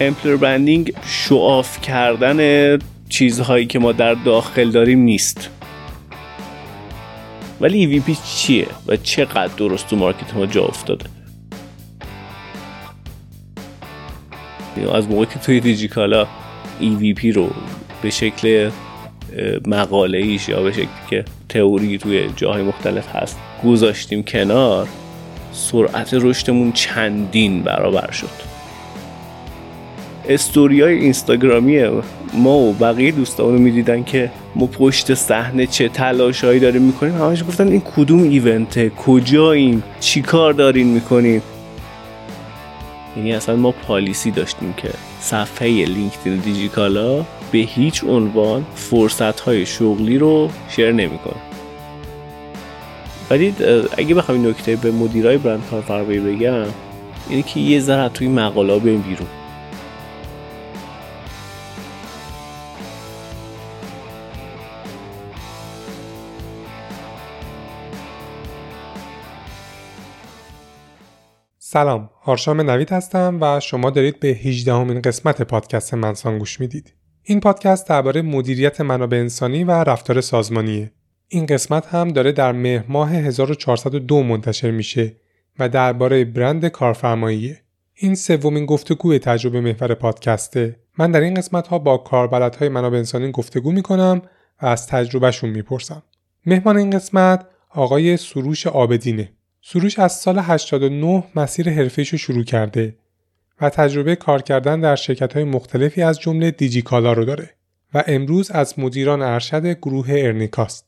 امپلر برندینگ شعاف کردن چیزهایی که ما در داخل داریم نیست. ولی EVP چیه و چقدر درست تو مارکت ما جا افتاده؟ از موقعی که توی دیجیکالا EVP رو به شکل مقاله ایش یا به شکلی که تئوری توی جاهای مختلف هست گذاشتیم کنار سرعت رشدمون چندین برابر شد. استوری های اینستاگرامی ما و بقیه دوستان رو می‌دیدن که ما پشت صحنه چه تلاشهایی داریم می‌کنیم. همش گفتن این کدوم ایونته؟ کجاییم چی کار دارین می‌کنیم یعنی اصلا ما پالیسی داشتیم که صفحه لینکدین دیجیکالا به هیچ عنوان فرصت های شغلی رو شیر نمی‌کنه ولی اگه بخوام این نکته به مدیرای برند کارفرمایی بگم اینه که یه ذره توی مقاله بریم بیرون سلام آرشام نوید هستم و شما دارید به 18 همین قسمت پادکست منسان گوش می‌دید. این پادکست درباره مدیریت منابع انسانی و رفتار سازمانیه. این قسمت هم داره در مهر ماه 1402 منتشر میشه و درباره برند کارفرماییه. این سومین گفتگوی تجربه محور پادکسته. من در این قسمت ها با کاربلدهای منابع انسانی گفتگو می‌کنم و از تجربهشون می‌پرسم. مهمان این قسمت آقای سروش آبدینه. سروش از سال 89 مسیر حرفیش رو شروع کرده و تجربه کار کردن در شرکت های مختلفی از جمله دیجیکالا رو داره و امروز از مدیران ارشد گروه ارنیکاست.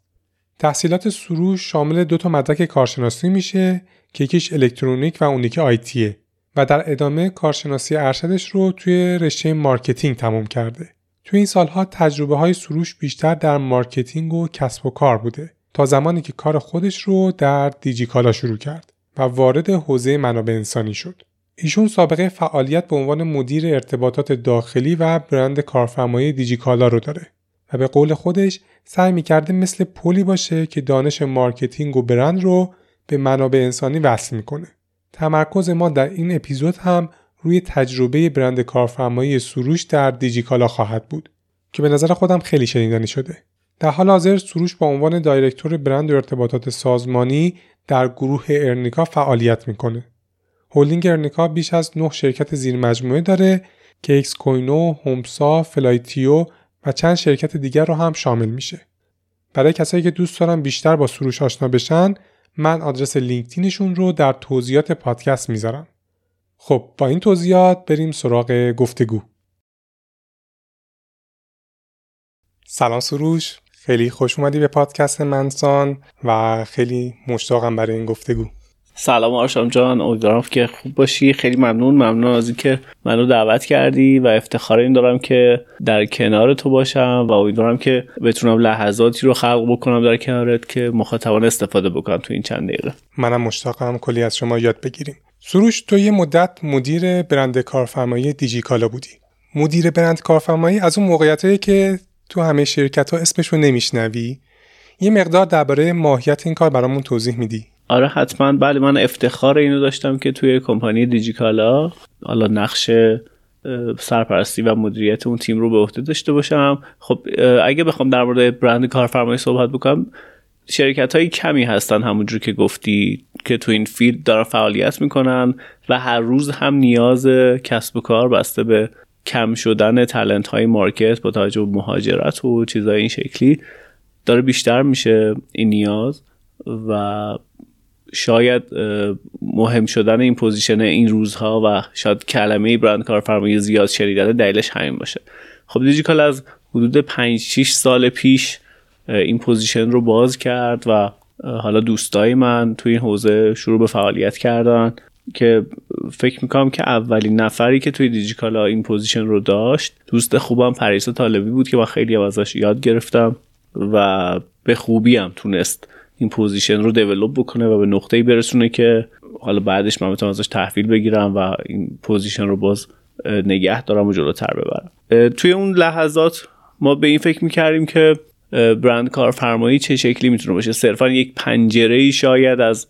تحصیلات سروش شامل دو تا مدرک کارشناسی میشه که یکیش الکترونیک و اون یکی IT یه و در ادامه کارشناسی ارشدش رو توی رشته marketing تموم کرده. توی این سالها تجربه های سروش بیشتر در marketing و کسب و کار بوده تا زمانی که کار خودش رو در دیجیکالا شروع کرد و وارد حوزه منابع انسانی شد. ایشون سابقه فعالیت به عنوان مدیر ارتباطات داخلی و برند کارفرمایی دیجیکالا رو داره و به قول خودش سعی می‌کرده مثل پلی باشه که دانش marketing و برند رو به منابع انسانی وصل می‌کنه. تمرکز ما در این اپیزود هم روی تجربه برند کارفرمایی سروش در دیجیکالا خواهد بود که به نظر خودم خیلی شنیدنی شده. در حال حاضر سروش با عنوان director برند و ارتباطات سازمانی در گروه ارنیکا فعالیت می‌کنه. هولدینگ ارنیکا بیش از 9 شرکت زیر مجموعه داره که اکس کوینو، هومسا، فلایتیو و چند شرکت دیگر رو هم شامل میشه. برای کسایی که دوست دارن بیشتر با سروش آشنا بشن، من آدرس لینکدینشون رو در توضیحات پادکست می‌ذارم. خب با این توضیحات بریم سراغ گفتگو. سلام سروش خیلی خوش اومدی به پادکست منسان و خیلی مشتاقم برای این گفتگو. سلام آرشام جان امیدوارم که خوب باشی. خیلی ممنون ممنون از اینکه منو دعوت کردی و افتخار این دارم که در کنار تو باشم و امیدوارم که بتونم لحظاتی رو خلق بکنم در کنارت که مخاطبان استفاده بکنم تو این چند دقیقه. منم مشتاقم کلی از شما یاد بگیریم. سروش تو یه مدت مدیر برند کارفرمایی دیجیکالا بودی. مدیر برند کارفرمایی از اون موقعیتایی که تو همه شرکت ها اسمش رو نمیشنوی؟ یه مقدار درباره ماهیت این کار برامون توضیح میدی. آره حتما. بله من افتخار اینو داشتم که توی کمپانی دیجیکالا حالا نقش سرپرستی و مدیریت اون تیم رو به عهده داشته باشم. خب اگه بخوام در مورد برند کارفرمایی صحبت بکنم شرکت های کمی هستن همونجور که گفتی که تو این field دارن فعالیت می‌کنن و هر روز هم نیاز کسب و کار بسته به کم شدن talent های market با توجه به مهاجرت و چیزای این شکلی داره بیشتر میشه این نیاز و شاید مهم شدن این position این روزها و شاید کلمه برند کارفرمایی زیاد شنیدن دلیلش همین باشه. خب دیجیکالا از حدود 5 6 سال پیش این position رو باز کرد و حالا دوستای من توی این حوزه شروع به فعالیت کردن. که فکر می‌کنم که اولین نفری که توی دیجیکالا این position رو داشت دوست خوبم پریسا طالبی بود که من خیلی ازش یاد گرفتم و به خوبی هم تونست این position رو develop بکنه و به نقطه‌ای برسونه که حالا بعدش من بتونم ازش تحویل بگیرم و این position رو باز نگه دارم و جلوتر ببرم. توی اون لحظات ما به این فکر می‌کردیم که برند کارفرمایی چه شکلی می‌تونه باشه؟ صرفا یک پنجره ای شاید از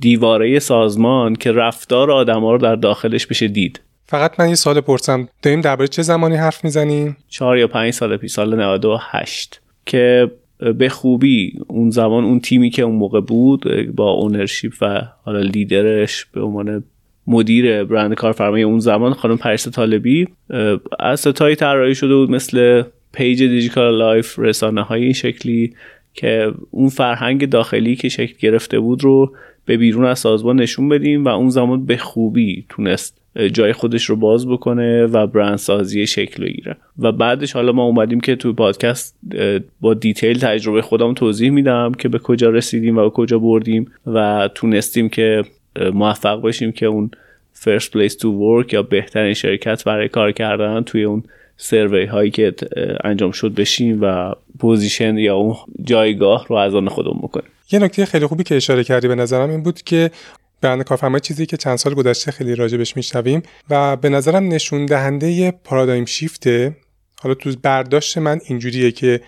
دیواره سازمان که رفتار آدما رو در داخلش بشه دید. فقط من یه سال پرسم. داریم درباره چه زمانی حرف می‌زنیم؟ چهار یا پنج سال پیش سال 98 که به خوبی اون زمان اون تیمی که اون موقع بود با اونرشیپ و حالا لیدرش به عنوان مدیر برند کارفرمای اون زمان خانم پریسا طالبی asset هایی طراحی شده بود مثل page Digikala Life رسانه های این شکلی که اون فرهنگ داخلی که شکل گرفته بود رو به بیرون از سازمان نشون بدیم و اون زمان به خوبی تونست جای خودش رو باز بکنه و برندسازی شکل بگیره. و بعدش حالا ما اومدیم که تو پادکست با detail تجربه خودم توضیح میدم که به کجا رسیدیم و به کجا بردیم و تونستیم که موفق بشیم که اون first place to work یا بهترین شرکت برای کار کردن توی اون survey هایی که انجام شد بشیم و position یا اون جایگاه رو از آن خودمون بکنیم. یه نکته خیلی خوبی که اشاره کردی به نظرم این بود که برند کارفرمای چیزی که چند سال گذشته خیلی راجبش میشنویم و به نظرم نشون دهنده paradigm shift ه حالا تو برداشت من اینجوریه که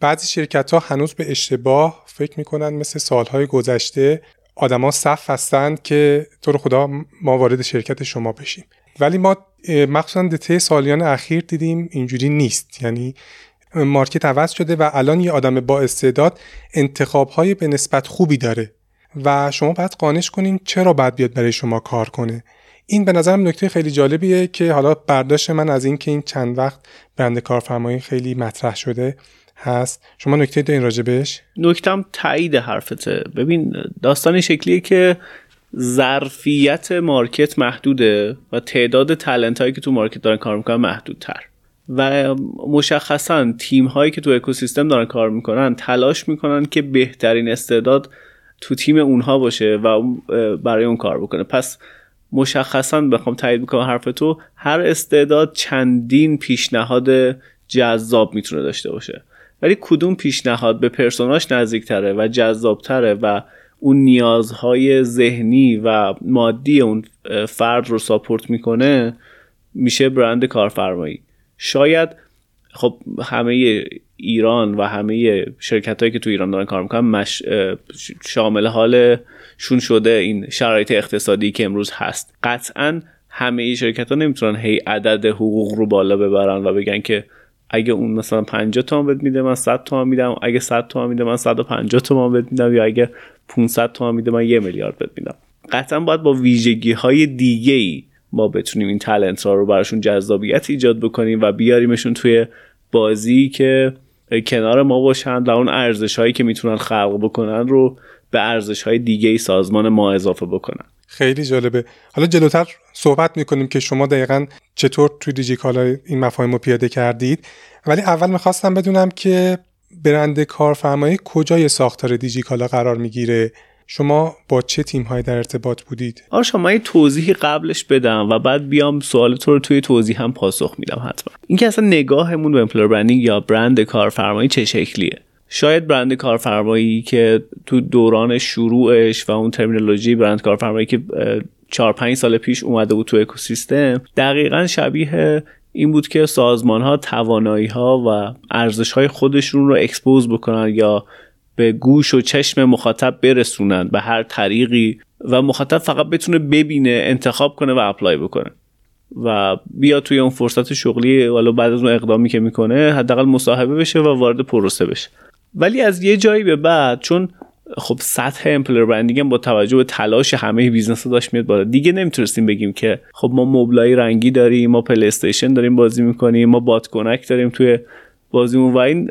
بعضی شرکت ها هنوز به اشتباه فکر می‌کنن مثل سالهای گذشته آدما صف هستند که تو رو خدا ما وارد شرکت شما بشیم. ولی ما مخصوصا دته سالیان اخیر دیدیم اینجوری نیست. یعنی مارکت عوض شده و الان یه آدم با استعداد انتخاب های به نسبت خوبی داره و شما باید قانش کنین چرا باید بیاد برای شما کار کنه. این به نظرم نکته خیلی جالبیه که حالا برداشت من از اینکه این چند وقت برند کارفرمایی خیلی مطرح شده هست. شما نکته دارین راجبش نکتم تایید حرفته. ببین داستان شکلیه که ظرفیت مارکت محدوده و تعداد تلنت هایی که تو مارکت دارن کار می‌کنن محدودتر. و مشخصا تیم هایی که تو اکوسیستم دارن کار می‌کنن تلاش می‌کنن که بهترین استعداد تو تیم اونها باشه و برای اون کار بکنه. پس مشخصا بخوام تایید بکنم حرف تو هر استعداد چندین پیشنهاد جذاب می‌تونه داشته باشه. ولی کدوم پیشنهاد به پرسوناش نزدیکتره و جذابتره و اون نیازهای ذهنی و مادی اون فرد رو ساپورت می‌کنه میشه برند کارفرمایی. شاید خب همه ایران و همه شرکت هایی که تو ایران دارن کار می‌کنن مش... شامل حالشون شده این شرایط اقتصادی که امروز هست. قطعا همه شرکت ها نمی‌تونن هی عدد حقوق رو بالا ببرن و بگن که اگه اون مثلا 50 تومن بهت میده من 100 تومن میدم. اگه 100 تومن میده من 150 تومن بهت میدم. یا اگه 500 تومن میده من یه میلیارد بهت میدم. قطعا باید با ویژگی های دیگه ای ما بتونیم این تالنت ها رو براشون جذابیت ایجاد بکنیم و بیاریمشون توی بازی که کنار ما باشن و اون ارزش هایی که می‌تونن خلق بکنن رو به ارزش های دیگه ای سازمان ما اضافه بکنن. خیلی جالبه. حالا جلوتر صحبت می‌کنیم که شما دقیقا چطور توی دیجیکالا این مفاهیم رو پیاده کردید. ولی اول می‌خواستم بدونم که برند کارفرمایی کجای ساختار دیجیکالا قرار می‌گیره. شما با چه تیم های در ارتباط بودید؟ آره شما یه توضیحی قبلش بدم و بعد بیام سوال تو رو توی توضیح هم پاسخ میدم حتما. اینکه اصلا نگاهمون به امپلور برندینگ یا برند کارفرمایی چه شکلیه؟ شاید برند کارفرمایی که تو دوران شروعش و اون ترمینولوژی برند کارفرمایی که 4 5 سال پیش اومده بود تو اکوسیستم دقیقا شبیه این بود که سازمان ها توانایی ها و ارزش های خودشون رو expose بکنن یا به گوش و چشم مخاطب برسونن به هر طریقی و مخاطب فقط بتونه ببینه انتخاب کنه و apply بکنه و بیا توی اون فرصت شغلی والا بعد از اون اقدامی که می‌کنه حداقل مصاحبه بشه و وارد پروسه بشه. ولی از یه جایی به بعد چون خب سطح employer branding با توجه به تلاش همه business داشت میاد بالا. دیگه نمی‌تونستیم بگیم که خب ما مبلای رنگی داریم ما پلی استیشن داریم بازی می‌کنیم ما بات داریم توی بازیمون و این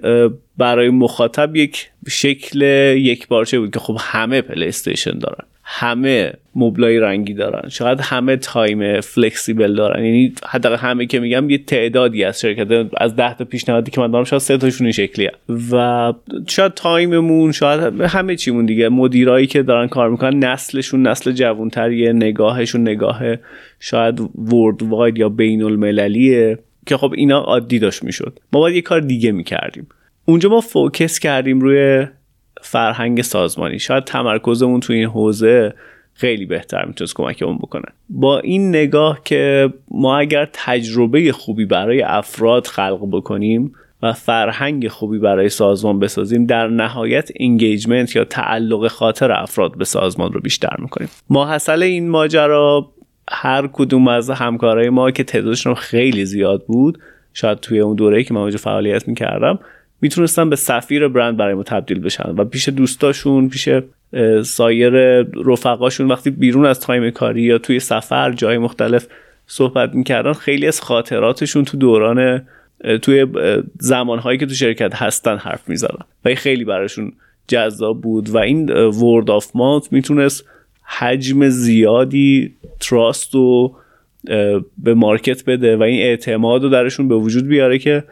برای مخاطب یک شکل یکپارچه بود که خب همه پلی استیشن دارن. همه مبلای رنگی دارن. شاید همه time flexible دارن. یعنی حداقل همه که میگم یه تعدادی از شرکت از ده تا پیشنهادی که من دارم شاید سه تاشون این شکلیه. و شاید time مون شاید همه چیمون دیگه. مدیرایی که دارن کار می‌کنن نسلشون نسل جوانتریه نگاهشون نگاه شاید worldwide یا بین المللیه که خب اینا عادی داشت می‌شد. ما باید یه کار دیگه می‌کردیم. اونجا ما focus کردیم روی فرهنگ سازمانی. شاید تمرکزمون تو این حوزه خیلی بهتر می‌تونست کمکمون بکنه. با این نگاه که ما اگر تجربه خوبی برای افراد خلق بکنیم و فرهنگ خوبی برای سازمان بسازیم در نهایت engagement یا تعلق خاطر افراد به سازمان رو بیشتر می‌کنیم. ماحصل این ماجرا هر کدوم از همکارای ما که تعدادشون خیلی زیاد بود شاید توی اون دوره که من اونجا فعالیت می‌کردم می‌تونستن به سفیر برند برای ما تبدیل بشن و پیش دوستاشون پیش سایر رفقاشون وقتی بیرون از time کاری یا توی سفر جای مختلف صحبت می‌کردن خیلی از خاطراتشون تو دوران توی زمانهایی که تو شرکت هستن حرف می‌زدن و خیلی براشون جذاب بود و این word of mouth می‌تونست حجم زیادی trust و به market بده و این اعتماد رو درشون به وجود بیاره که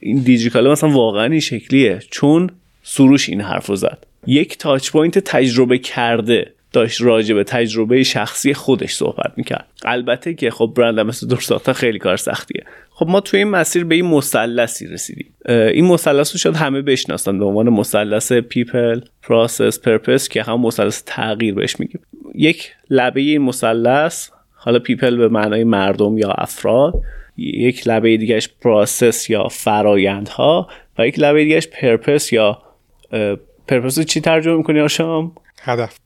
این دیجیکالا مثلا واقعا این شکلیه. چون سروش این حرف رو زد. یک touch point تجربه کرده داشت راجع به تجربه شخصی خودش صحبت می‌کرد. البته که خب برند ambassador خیلی کار سختیه. خب ما توی این مسیر به این مثلثی رسیدیم. این مثلث رو شاید همه بشناسن به عنوان مثلث people process purpose که هم مثلث تغییر بهش میگیم. یک لبه این مثلث حالا people به معنای مردم یا افراد یک لبه دیگهش process یا فرایندها و یک لبه دیگهش purpose یا purpose چی ترجمه می‌کنی آشام؟ هدف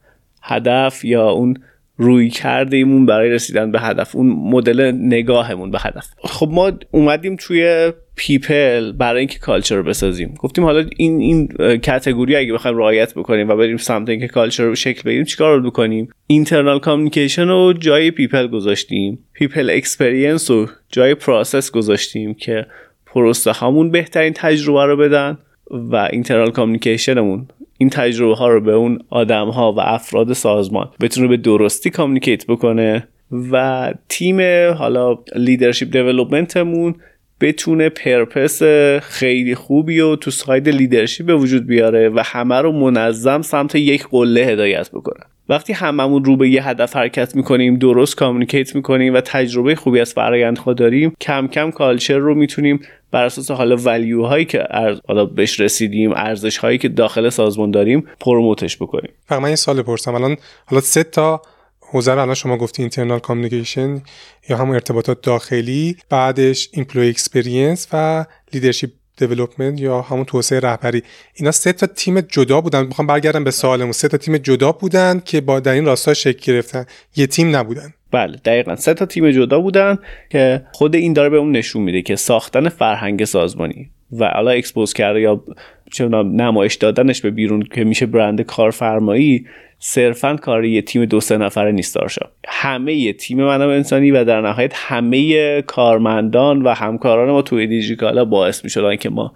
هدف یا اون رویکردهامون برای رسیدن به هدف اون مدل نگاهمون به هدف. خب ما اومدیم توی people برای اینکه culture رو بسازیم. گفتیم حالا این این category اگه بخوایم رعایت بکنیم و بریم سمت اینکه culture رو شکل بدیم چیکار رو بکنیم؟ internal communication رو جای people گذاشتیم. people experience رو جای process گذاشتیم که پروسه هامون بهترین تجربه رو بدن و internal communication مون این تجربه ها رو به اون آدم ها و افراد سازمان بتونه به درستی communicate بکنه و تیم حالا leadership development مون بتونه purpose خیلی خوبی و تو side leadership به وجود بیاره و همه رو منظم سمت یک قله هدایت بکنه. وقتی هممون رو به یه هدف حرکت می‌کنیم درست communicate می‌کنیم و تجربه خوبی از فرایندها داریم کم کم culture رو می‌تونیم بر اساس حالا value هایی که حالا بهش رسیدیم ارزش هایی که داخل سازمان داریم promote ش بکنیم. فقط من این سوال بپرسم الان حالا سه تا حوزه الان شما گفتی internal communication یا همون ارتباطات داخلی بعدش employee experience و leadership development یا همون توسعه رهبری. اینا سه تا تیم جدا بودن. می‌خوام برگردم به سوالمون. سه تا تیم جدا بودن که با در این راستا شکل گرفتن. یه تیم نبودن. بله دقیقا. سه تا تیم جدا بودن که خود این داره به اون نشون میده که ساختن فرهنگ سازمانی و حالا اکسپوز کرده یا چه نمایش دادنش به بیرون که میشه برند کارفرمایی صرفا کار یه تیم دو سه نفره نیست دارشا همه یه تیم منابع انسانی و در نهایت همه کارمندان و همکاران ما توی دیجیکالا باعث می‌شدن که ما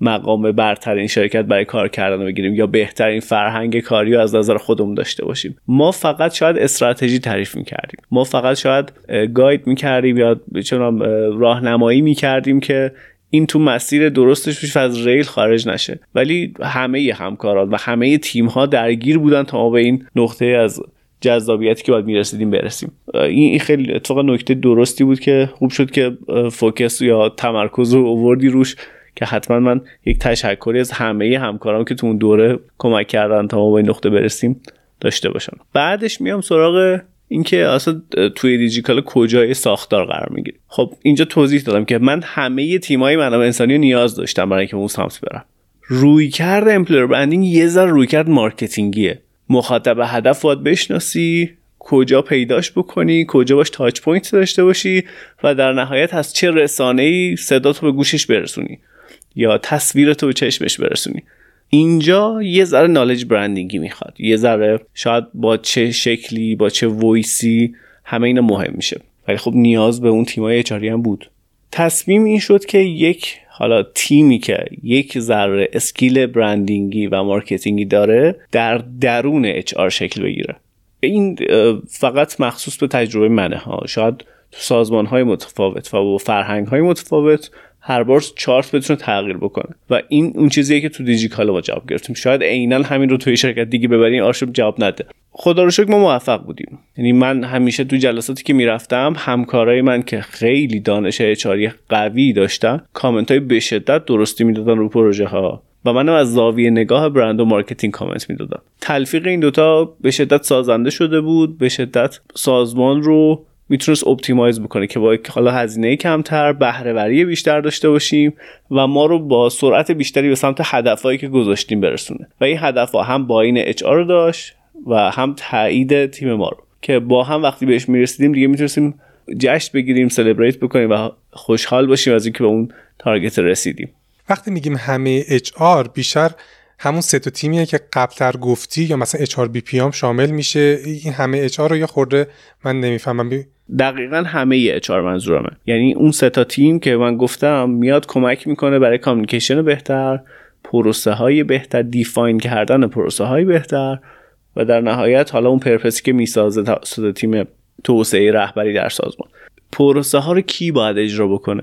مقام برترین شرکت برای کار کردن بگیریم یا بهترین فرهنگ کاری رو از نظر خودمون داشته باشیم. ما فقط شاید استراتژی تعریف می‌کردیم. ما فقط شاید گاید می‌کردیم یا چون راهنمایی می‌کردیم که این تو مسیر درستش پیش از ریل خارج نشه. ولی همه همکاران و همه تیم ها درگیر بودن تا به این نقطه از جذابیتی که باید می‌رسیدیم برسیم. این خیلی اتفاقا نکته درستی بود که خوب شد که فوکس یا تمرکز رو اووردی روش که حتما من یک تشکری از همه همکارام که تو اون دوره کمک کردن تا ما به این نقطه برسیم داشته باشم. بعدش میام سراغ اینکه اصلا توی دیجیکالا کجای ساختار قرار می‌گیره خب اینجا توضیح دادم که من همه تیمای منابع انسانی نیاز داشتم برای اینکه اون سمت برم رویکرد employer branding یه ذره رویکرد marketing یه. مخاطب هدف باید بشناسی کجا پیداش بکنی کجا باش touch point داشته باشی و در نهایت از چه رسانه ای صدا تو به گوشش برسونی یا تصویر تو به چشمش برسونی. اینجا یه ذره knowledge branding ی می‌خواد. یه ذره شاید با چه شکلی با چه voice ی همه اینا مهم میشه. ولی خب نیاز به اون تیمای HR ی هم بود. تصمیم این شد که یک حالا تیمی که یک ذره skill branding ی و marketing ی داره در درون HR شکل بگیره. این فقط مخصوص به تجربه منه ها. شاید تو سازمان های متفاوت و با فرهنگ های متفاوت هر بار چارت بتونه تغییر بکنه. و این اون چیزیه که تو دیجیکالا ما جواب گرفتیم. شاید عینا همین رو توی شرکت دیگه ببرین آرشیو جواب نده. خدا رو شکر ما موفق بودیم. یعنی من همیشه تو جلساتی که می‌رفتم همکارای من که خیلی دانش HR ی قوی داشتن کامنت های به شدت درستی می‌دادن رو پروژه ها و منم از زاویه نگاه برند و marketing comment می‌دادم. تلفیق این دوتا به شدت سازنده شده بود به شدت سازمان رو می‌تونست optimize بکنه که با حالا هزینه کمتر بهرهوری بیشتر داشته باشیم و ما رو با سرعت بیشتری به سمت هدفهایی که گذاشتیم برسونه. و این هدف ها هم با این اچ رو داشت و هم تایید تیم ما رو که با هم وقتی بهش می‌رسیدیم دیگه می‌تونستیم جشن بگیریم celebrate بکنیم و خوشحال باشیم از اینکه به اون target رسیدیم. وقتی میگیم همه اچ بیشتر همون سه تا تیمیه که قبلتر گفتی یا مثلا HRBP هم شامل میشه. این همه HR رو یه خورده من نمی‌فهمم. بی... دقیقا همه HR منظورمه. یعنی اون سه تا تیم که من گفتم میاد کمک می‌کنه برای communication بهتر پروسه های بهتر define کردن پروسه های بهتر و در نهایت حالا اون purpose ی که می‌سازه توسط تیم توسعه رهبری در سازمان. پروسه ها رو کی باید اجرا بکنه؟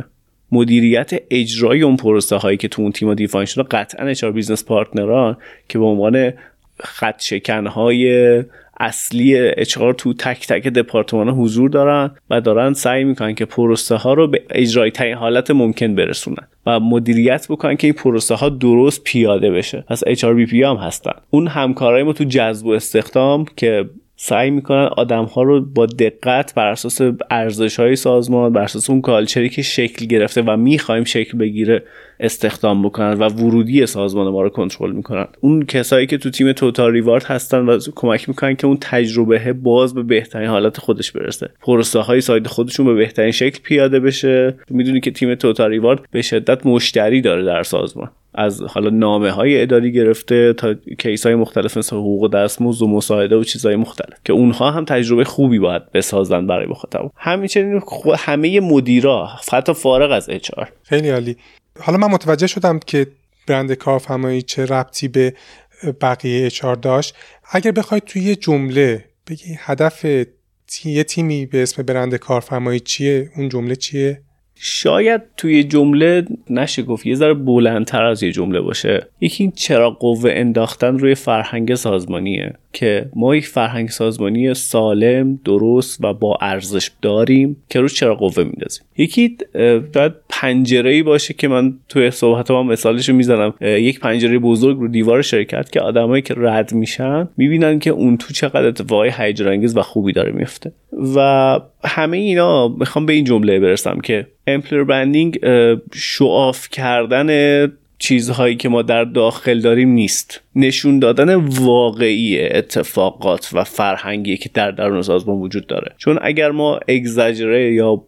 مدیریت اجرای اون پروسه هایی که تو اون تیم define شده قطعا HR business partner ان که به عنوان خط شکن های اصلی اچار تو تک تک دپارتمان حضور دارن و دارن سعی می‌کنن که پروسه ها رو به اجرای ترین حالت ممکن برسونن و مدیریت بکنن که این پروسه ها درست پیاده بشه. پس HRBP هم هستن. اون همکارای ما تو جذب و استخدام که سعی می‌کنن آدم ها رو با دقت بر اساس ارزش های سازمان بر اساس اون کالچری که شکل گرفته و می‌خوایم شکل بگیره استخدام بکنن و ورودی سازمان ما رو کنترل می‌کنن. اون کسایی که تو تیم توتال ریوارد هستن و کمک می‌کنن که اون تجربه باز به بهترین حالت خودش برسه. پروسه های ساید خودشون به بهترین شکل پیاده بشه. می‌دونی که تیم توتال ریوارد به شدت مشتری داره در سازمان. از حالا نامه های اداری گرفته تا کیس های مختلف مثل حقوق دستمزد و مساعده و چیزهای مختلف که اونها هم تجربه خوبی باید بسازن برای مخاطب همینچنین همه مدیرا حتی فارغ از اچ خیلی عالی. حالا من متوجه شدم که برند کارفرمایی چه ربطی به بقیه اچ داشت. اگر بخواید توی یه جمله بگی هدف یه تیمی به اسم برند کارفرمایی چیه؟ اون جمله چیه؟ شاید توی جمله نشه گفت یه ذره بلندتر از یه جمله باشه. یکی این چرا قوه انداختن روی فرهنگ سازمانیه. که ما یک فرهنگ سازمانی سالم درست و با ارزش داریم که روش چرا قوه میندازیم. یکی شاید پنجره ای باشه که من توی صحبت ما مثالش می‌زنم. یک پنجره بزرگ رو دیوار شرکت که آدمایی که رد میشن می‌بینن که اون تو چقدر اتفاقای هیجان و خوبی داره میفته و همه اینا می‌خوام به این جمله برسم که employer branding show off کردن چیزهایی که ما در داخل داریم نیست. نشون دادن واقعی اتفاقات و فرهنگی که در درون سازمان وجود داره. چون اگر ما اگزاجره یا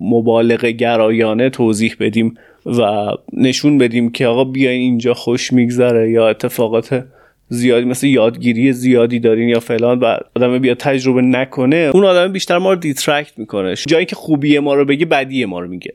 مبالغه گرایانه توضیح بدیم و نشون بدیم که آقا بیاین اینجا خوش میگذره یا اتفاقات زیادی مثل یادگیری زیادی دارین یا فلان و آدم بیا تجربه نکنه اون آدم بیشتر ما رو detract می‌کنه. جایی که خوبی ما رو بگه بدی ما رو میگه.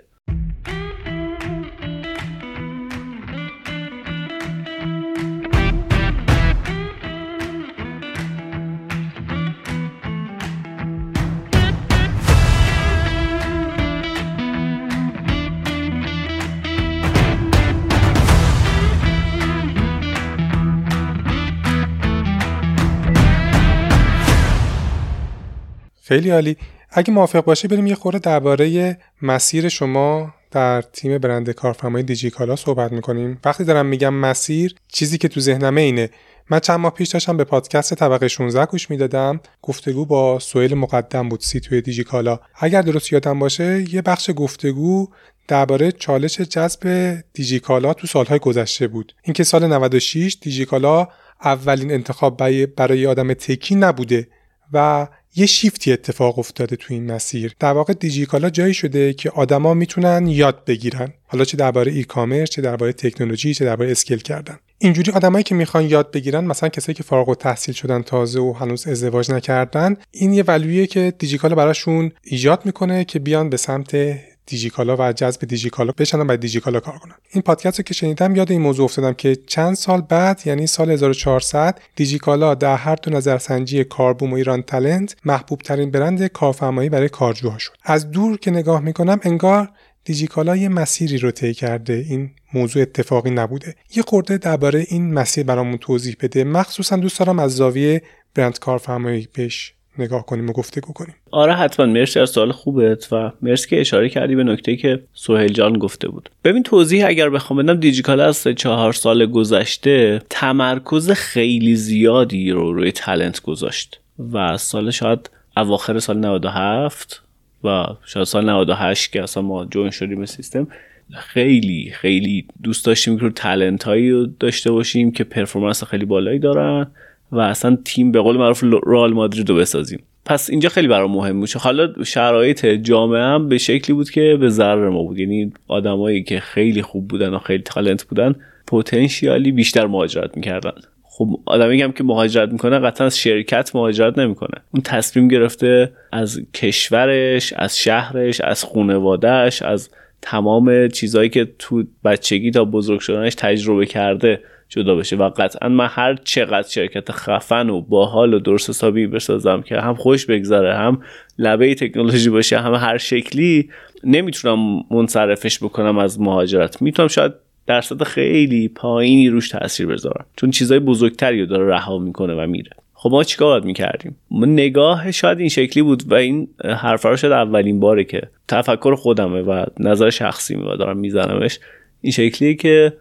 خیلی عالی. اگه موافق باشه بریم یه خورده درباره مسیر شما در تیم برند کارفرمای دیجیکالا صحبت می‌کنیم. وقتی دارم میگم مسیر چیزی که تو ذهنمه اینه. من چند ماه پیش داشتم به پادکست طبقه 16 گوش می‌دادم. گفتگو با سویل مقدم بود سی توی دیجیکالا. اگر درست یادم باشه یه بخش گفتگو درباره چالش جذب دیجیکالا تو سالهای گذشته بود. اینکه سال 96 دیجیکالا اولین انتخاب برای آدم تکی نبوده و یه شیفتی اتفاق افتاده تو این مسیر. در واقع دیجیکالا جایی شده که آدما می‌تونن یاد بگیرن. حالا چه درباره ای کامرس چه درباره تکنولوژی چه درباره اسکیل کردن. اینجوری آدمایی که می‌خوان یاد بگیرن مثلا کسایی که فارغ التحصیل شدن تازه و هنوز ازدواج نکردن این یه ولویه که دیجیکالا براشون ایجاد می‌کنه که بیان به سمت دیجیکالا و جذب دیجیکالا بشن و دیجیکالا کار کنن. این پادکست رو که شنیدم یاد این موضوع افتادم که چند سال بعد یعنی سال 1400 دیجیکالا در هر دو نظرسنجی کاربوم و ایران تلنت محبوب ترین برند کارفرمایی برای کارجوها شد. از دور که نگاه می‌کنم انگار دیجیکالا یه مسیری رو طی کرده. این موضوع اتفاقی نبوده. یه خورده درباره این مسیر برامون توضیح بده. مخصوصا دوست دارم از زاویه برند کارفرمایی پیش نگاه کنیم و گفتگو کنیم. آره حتما. مرسی از سوال خوبت و مرسی که اشاره کردی به نکته که سهیل جان گفته بود. ببین توضیح اگر بخوام بدم دیجیکال از چهار سال گذشته تمرکز خیلی زیادی رو روی تلنت گذاشت و سال شاید اواخر سال 97 و شاید سال 98 که اصلا ما جوین شدیم به سیستم خیلی خیلی دوست داشتیم که رو تلنت هایی داشته باشیم که پرفورمنس خیلی بالایی دارن. و اصلا تیم به قول معروف رال مادرید رو بسازیم. پس اینجا خیلی برام مهم بود. حالا شرایط جامعه هم به شکلی بود که به ضرر ما بود. یعنی آدمایی که خیلی خوب بودن و خیلی تالنت بودن پتانسیالی بیشتر مهاجرت می‌کردن. خب آدمی هم که مهاجرت می‌کنه قطعا از شرکت مهاجرت نمی‌کنه اون تصمیم گرفته از کشورش از شهرش از خونوادهش از تمام چیزهایی که تو بچگی تا بزرگ شدنش تجربه کرده. جدا بشه و قطعا من هر چقدر شرکت خفن و باحال و درست حسابی بسازم که هم خوش بگذره هم لبه تکنولوژی باشه هم هر شکلی نمی‌تونم منصرفش بکنم از مهاجرت. می‌تونم شاید درصد خیلی پایینی روش تاثیر بذارم چون چیزای بزرگتری رو داره رها می‌کنه و میره. خب ما چیکار باید می‌کردیم؟ نگاه شاید این شکلی بود و این حرف رو شاید اولین باره که تفکر خودمه و نظر شخصی و دارم میزنمش. این شکلیه که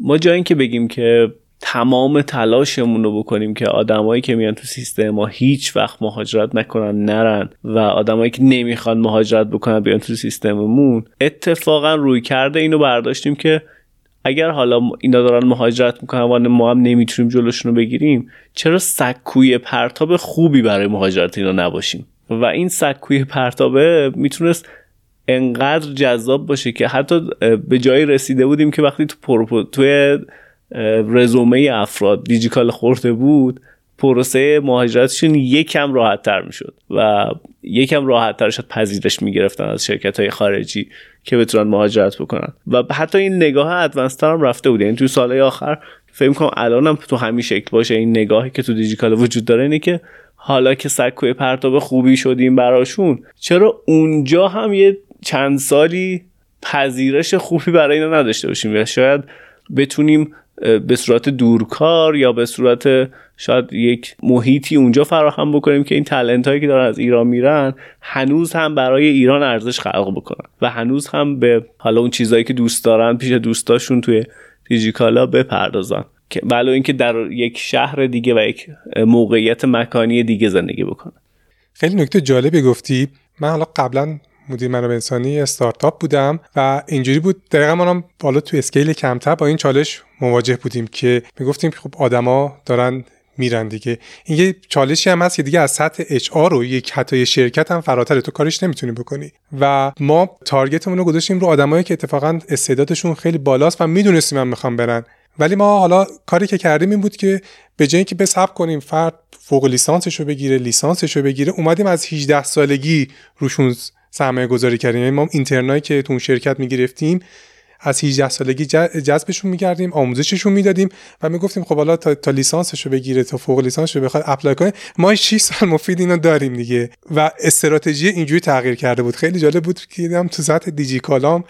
ما جایی که بگیم که تمام تلاشمون رو بکنیم که آدمایی که میان تو سیستم ما هیچ وقت مهاجرت نکنن نرن و آدمایی که نمی‌خوان مهاجرت بکنن بیان تو سیستممون اتفاقا روی کرده اینو برداشتیم که اگر حالا اینا دارن مهاجرت می‌کنن و ما هم نمی‌تونیم جلوشون رو بگیریم چرا سکوی پرتاب خوبی برای مهاجرت اینا نباشیم؟ و این سکوی پرتابه می‌تونست انقدر جذاب باشه که حتی به جایی رسیده بودیم که وقتی تو پروپو توی رزومه افراد دیجیکال خورده بود پروسه مهاجرتشون یکم راحت تر می‌شد و یکم راحت تر شد پذیرش می‌گرفتن از شرکت های خارجی که بتونن مهاجرت بکنن. و حتی این نگاه ادوانس هم رفته بود. یعنی تو سالهای آخر فکر کنم الانم تو همین شکل باشه. این نگاهی که تو دیجیکال وجود داره اینه که حالا که سکوی پرتاب خوبی شدیم براشون چرا اونجا هم یه چند سالی پذیرش خوبی برای اینا نداشته باشیم یا شاید بتونیم به صورت دورکار یا به صورت شاید یک محیطی اونجا فراهم بکنیم که این تلنت هایی که دارن از ایران میرن هنوز هم برای ایران ارزش خلق بکنن و هنوز هم به حالا اون چیزهایی که دوست دارن پیش دوستاشون توی دیجیکالا بپردازن. که ولو اینکه در یک شهر دیگه و یک موقعیت مکانی دیگه زندگی بکنن. خیلی نکته جالبی گفتی. من حالا قبلا مدیر منابع انسانی استارتاپ بودم و اینجوری بود دقیقا ما هم بالا تو اسکیل کمتر با این چالش مواجه بودیم که می‌گفتیم خب آدما دارن میرن دیگه. این یه چالشی هم هست که دیگه از سطح اچ آر رو یک حتی شرکت هم فراتر تو کارش نمی‌تونی بکنی. و ما تارگتمون رو گذاشتیم رو آدمایی که اتفاقا استعدادشون خیلی بالاست و می‌دونستیم هم می‌خوام برن. ولی ما حالا کاری که کردیم این بود که به جای اینکه بسب کنیم فرد فوق لیسانسش رو بگیره لیسانسش رو بگیره اومدیم از 18 سالگی روشون سرمایه گذاری کردیم. یعنی ما اینترنایی که تو اون شرکت می‌گرفتیم از 18 سالگی جذبشون می‌کردیم آموزششون می‌دادیم و می‌گفتیم خب حالا تا, تا لیسانسش رو بگیره تا فوق لیسانسش بخواد apply کنه. ما 6 سال مفید اینو داریم دیگه و استراتژی اینجوری تغییر کرده بود. خیلی جالب بود که دیدم تو سطح دیجی‌کالام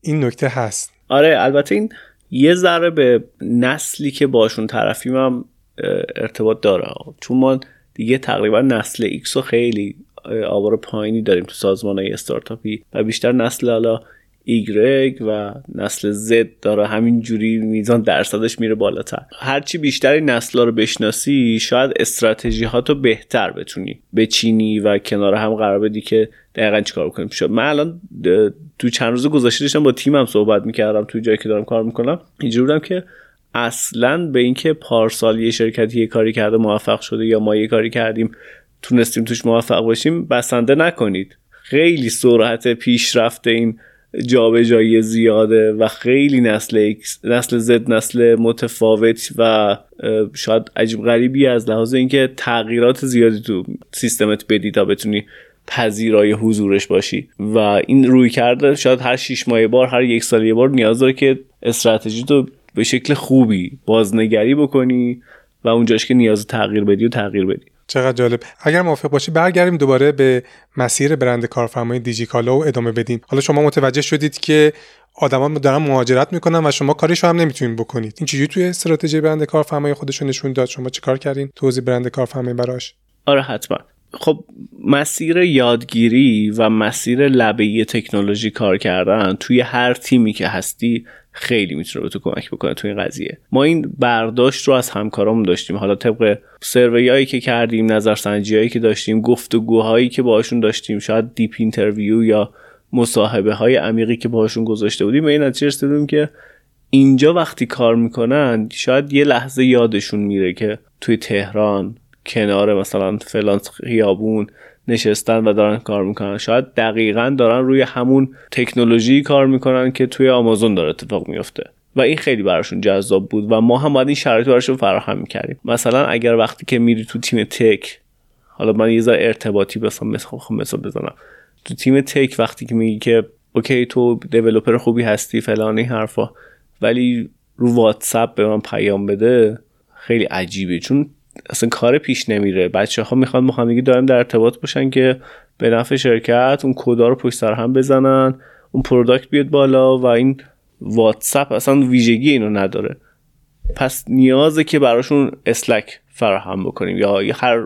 این نکته هست. آره البته این یه ذره به نسلی که باشون طرفیم هم ارتباط داره. چون ما دیگه تقریبا نسل X رو خیلی آمار پایینی داریم تو سازمان های استارتاپی و بیشتر نسل حالا ایگرگ و نسل زد داره همین جوری میزان درصدش میره بالاتر. هرچی بیشتر این نسل رو بشناسی شاید استراتژی ها تو بهتر بتونی بچینی و کنار هم قرار بدی که دقیقا چیکار کنیم شد من الان تو چند روز گذشته داشتم با تیمم صحبت می‌کردم تو جایی که دارم کار می‌کنم. اینجوری بودم که اصلا به اینکه پارسال یه شرکتی یه کاری کرده موفق شده یا ما یه کاری کردیم تونستیم توش موفق باشیم بسنده نکنید. خیلی سرعت پیشرفت این جابجایی زیاده و خیلی نسل نسل زد نسل متفاوت و شاید عجیب غریبی از لحاظ اینکه تغییرات زیادی تو سیستمت بدی تا بتونی پذیرای حضورش باشی. و این روی کرده شاید هر شیش ماه بار هر یک سال یه بار نیاز داره که استراتژی تو به شکل خوبی بازنگری بکنی و اونجاش که نیاز تغییر بدی و تغییر بدی. چقدر جالب. اگر موافق باشی برگردیم دوباره به مسیر برند کارفرمای دیجیکالا و ادامه بدیم. حالا شما متوجه شدید که آدما دارن مهاجرت می‌کنن و شما کاریش هم نمی‌تونین بکنید. این چجوری توی استراتژی برند کارفرمای خودشون نشون داد؟ شما چیکار کردین؟ توضیح برند کارفرمای براش. آره حتما. خب مسیر یادگیری و مسیر لبه تکنولوژی کار کردن توی هر تیمی که هستی خیلی می‌تونه به تو کمک بکنه تو این قضیه. ما این برداشت رو از همکارامون داشتیم. حالا طبق survey هایی که کردیم نظرسنجی که داشتیم گفتگوهایی که باشون داشتیم شاید deep interview یا مصاحبه های عمیقی که باشون گذاشته بودیم به این نتیجه رسیدیم که اینجا وقتی کار می‌کنن شاید یه لحظه یادشون میره که توی تهران کنار مثلا فلان خیابون نشستن و دارن کار می‌کنن. شاید دقیقا دارن روی همون تکنولوژی کار می‌کنن که توی آمازون داره اتفاق میفته و این خیلی براشون جذاب بود و ما هم باید این شرایط براشون فراهم می‌کردیم. مثلا اگر وقتی که میری تو تیم تک حالا من یه ذره ارتباطی بسام مثلا مثال بزنم. تو تیم tech وقتی که میگی که okay تو developer خوبی هستی فلان این حرفا ولی رو واتساپ به من پیام بده خیلی عجیبه. چون اصلا کار پیش نمیره. بچه ها می‌خوان با همدیگه دائم در ارتباط باشن که به نفع شرکت اون کدا رو پشت سر هم بزنن اون product بیاد بالا و این واتساپ اصلا ویژگی اینو نداره. پس نیازه که براشون اسلک فراهم بکنیم یا هر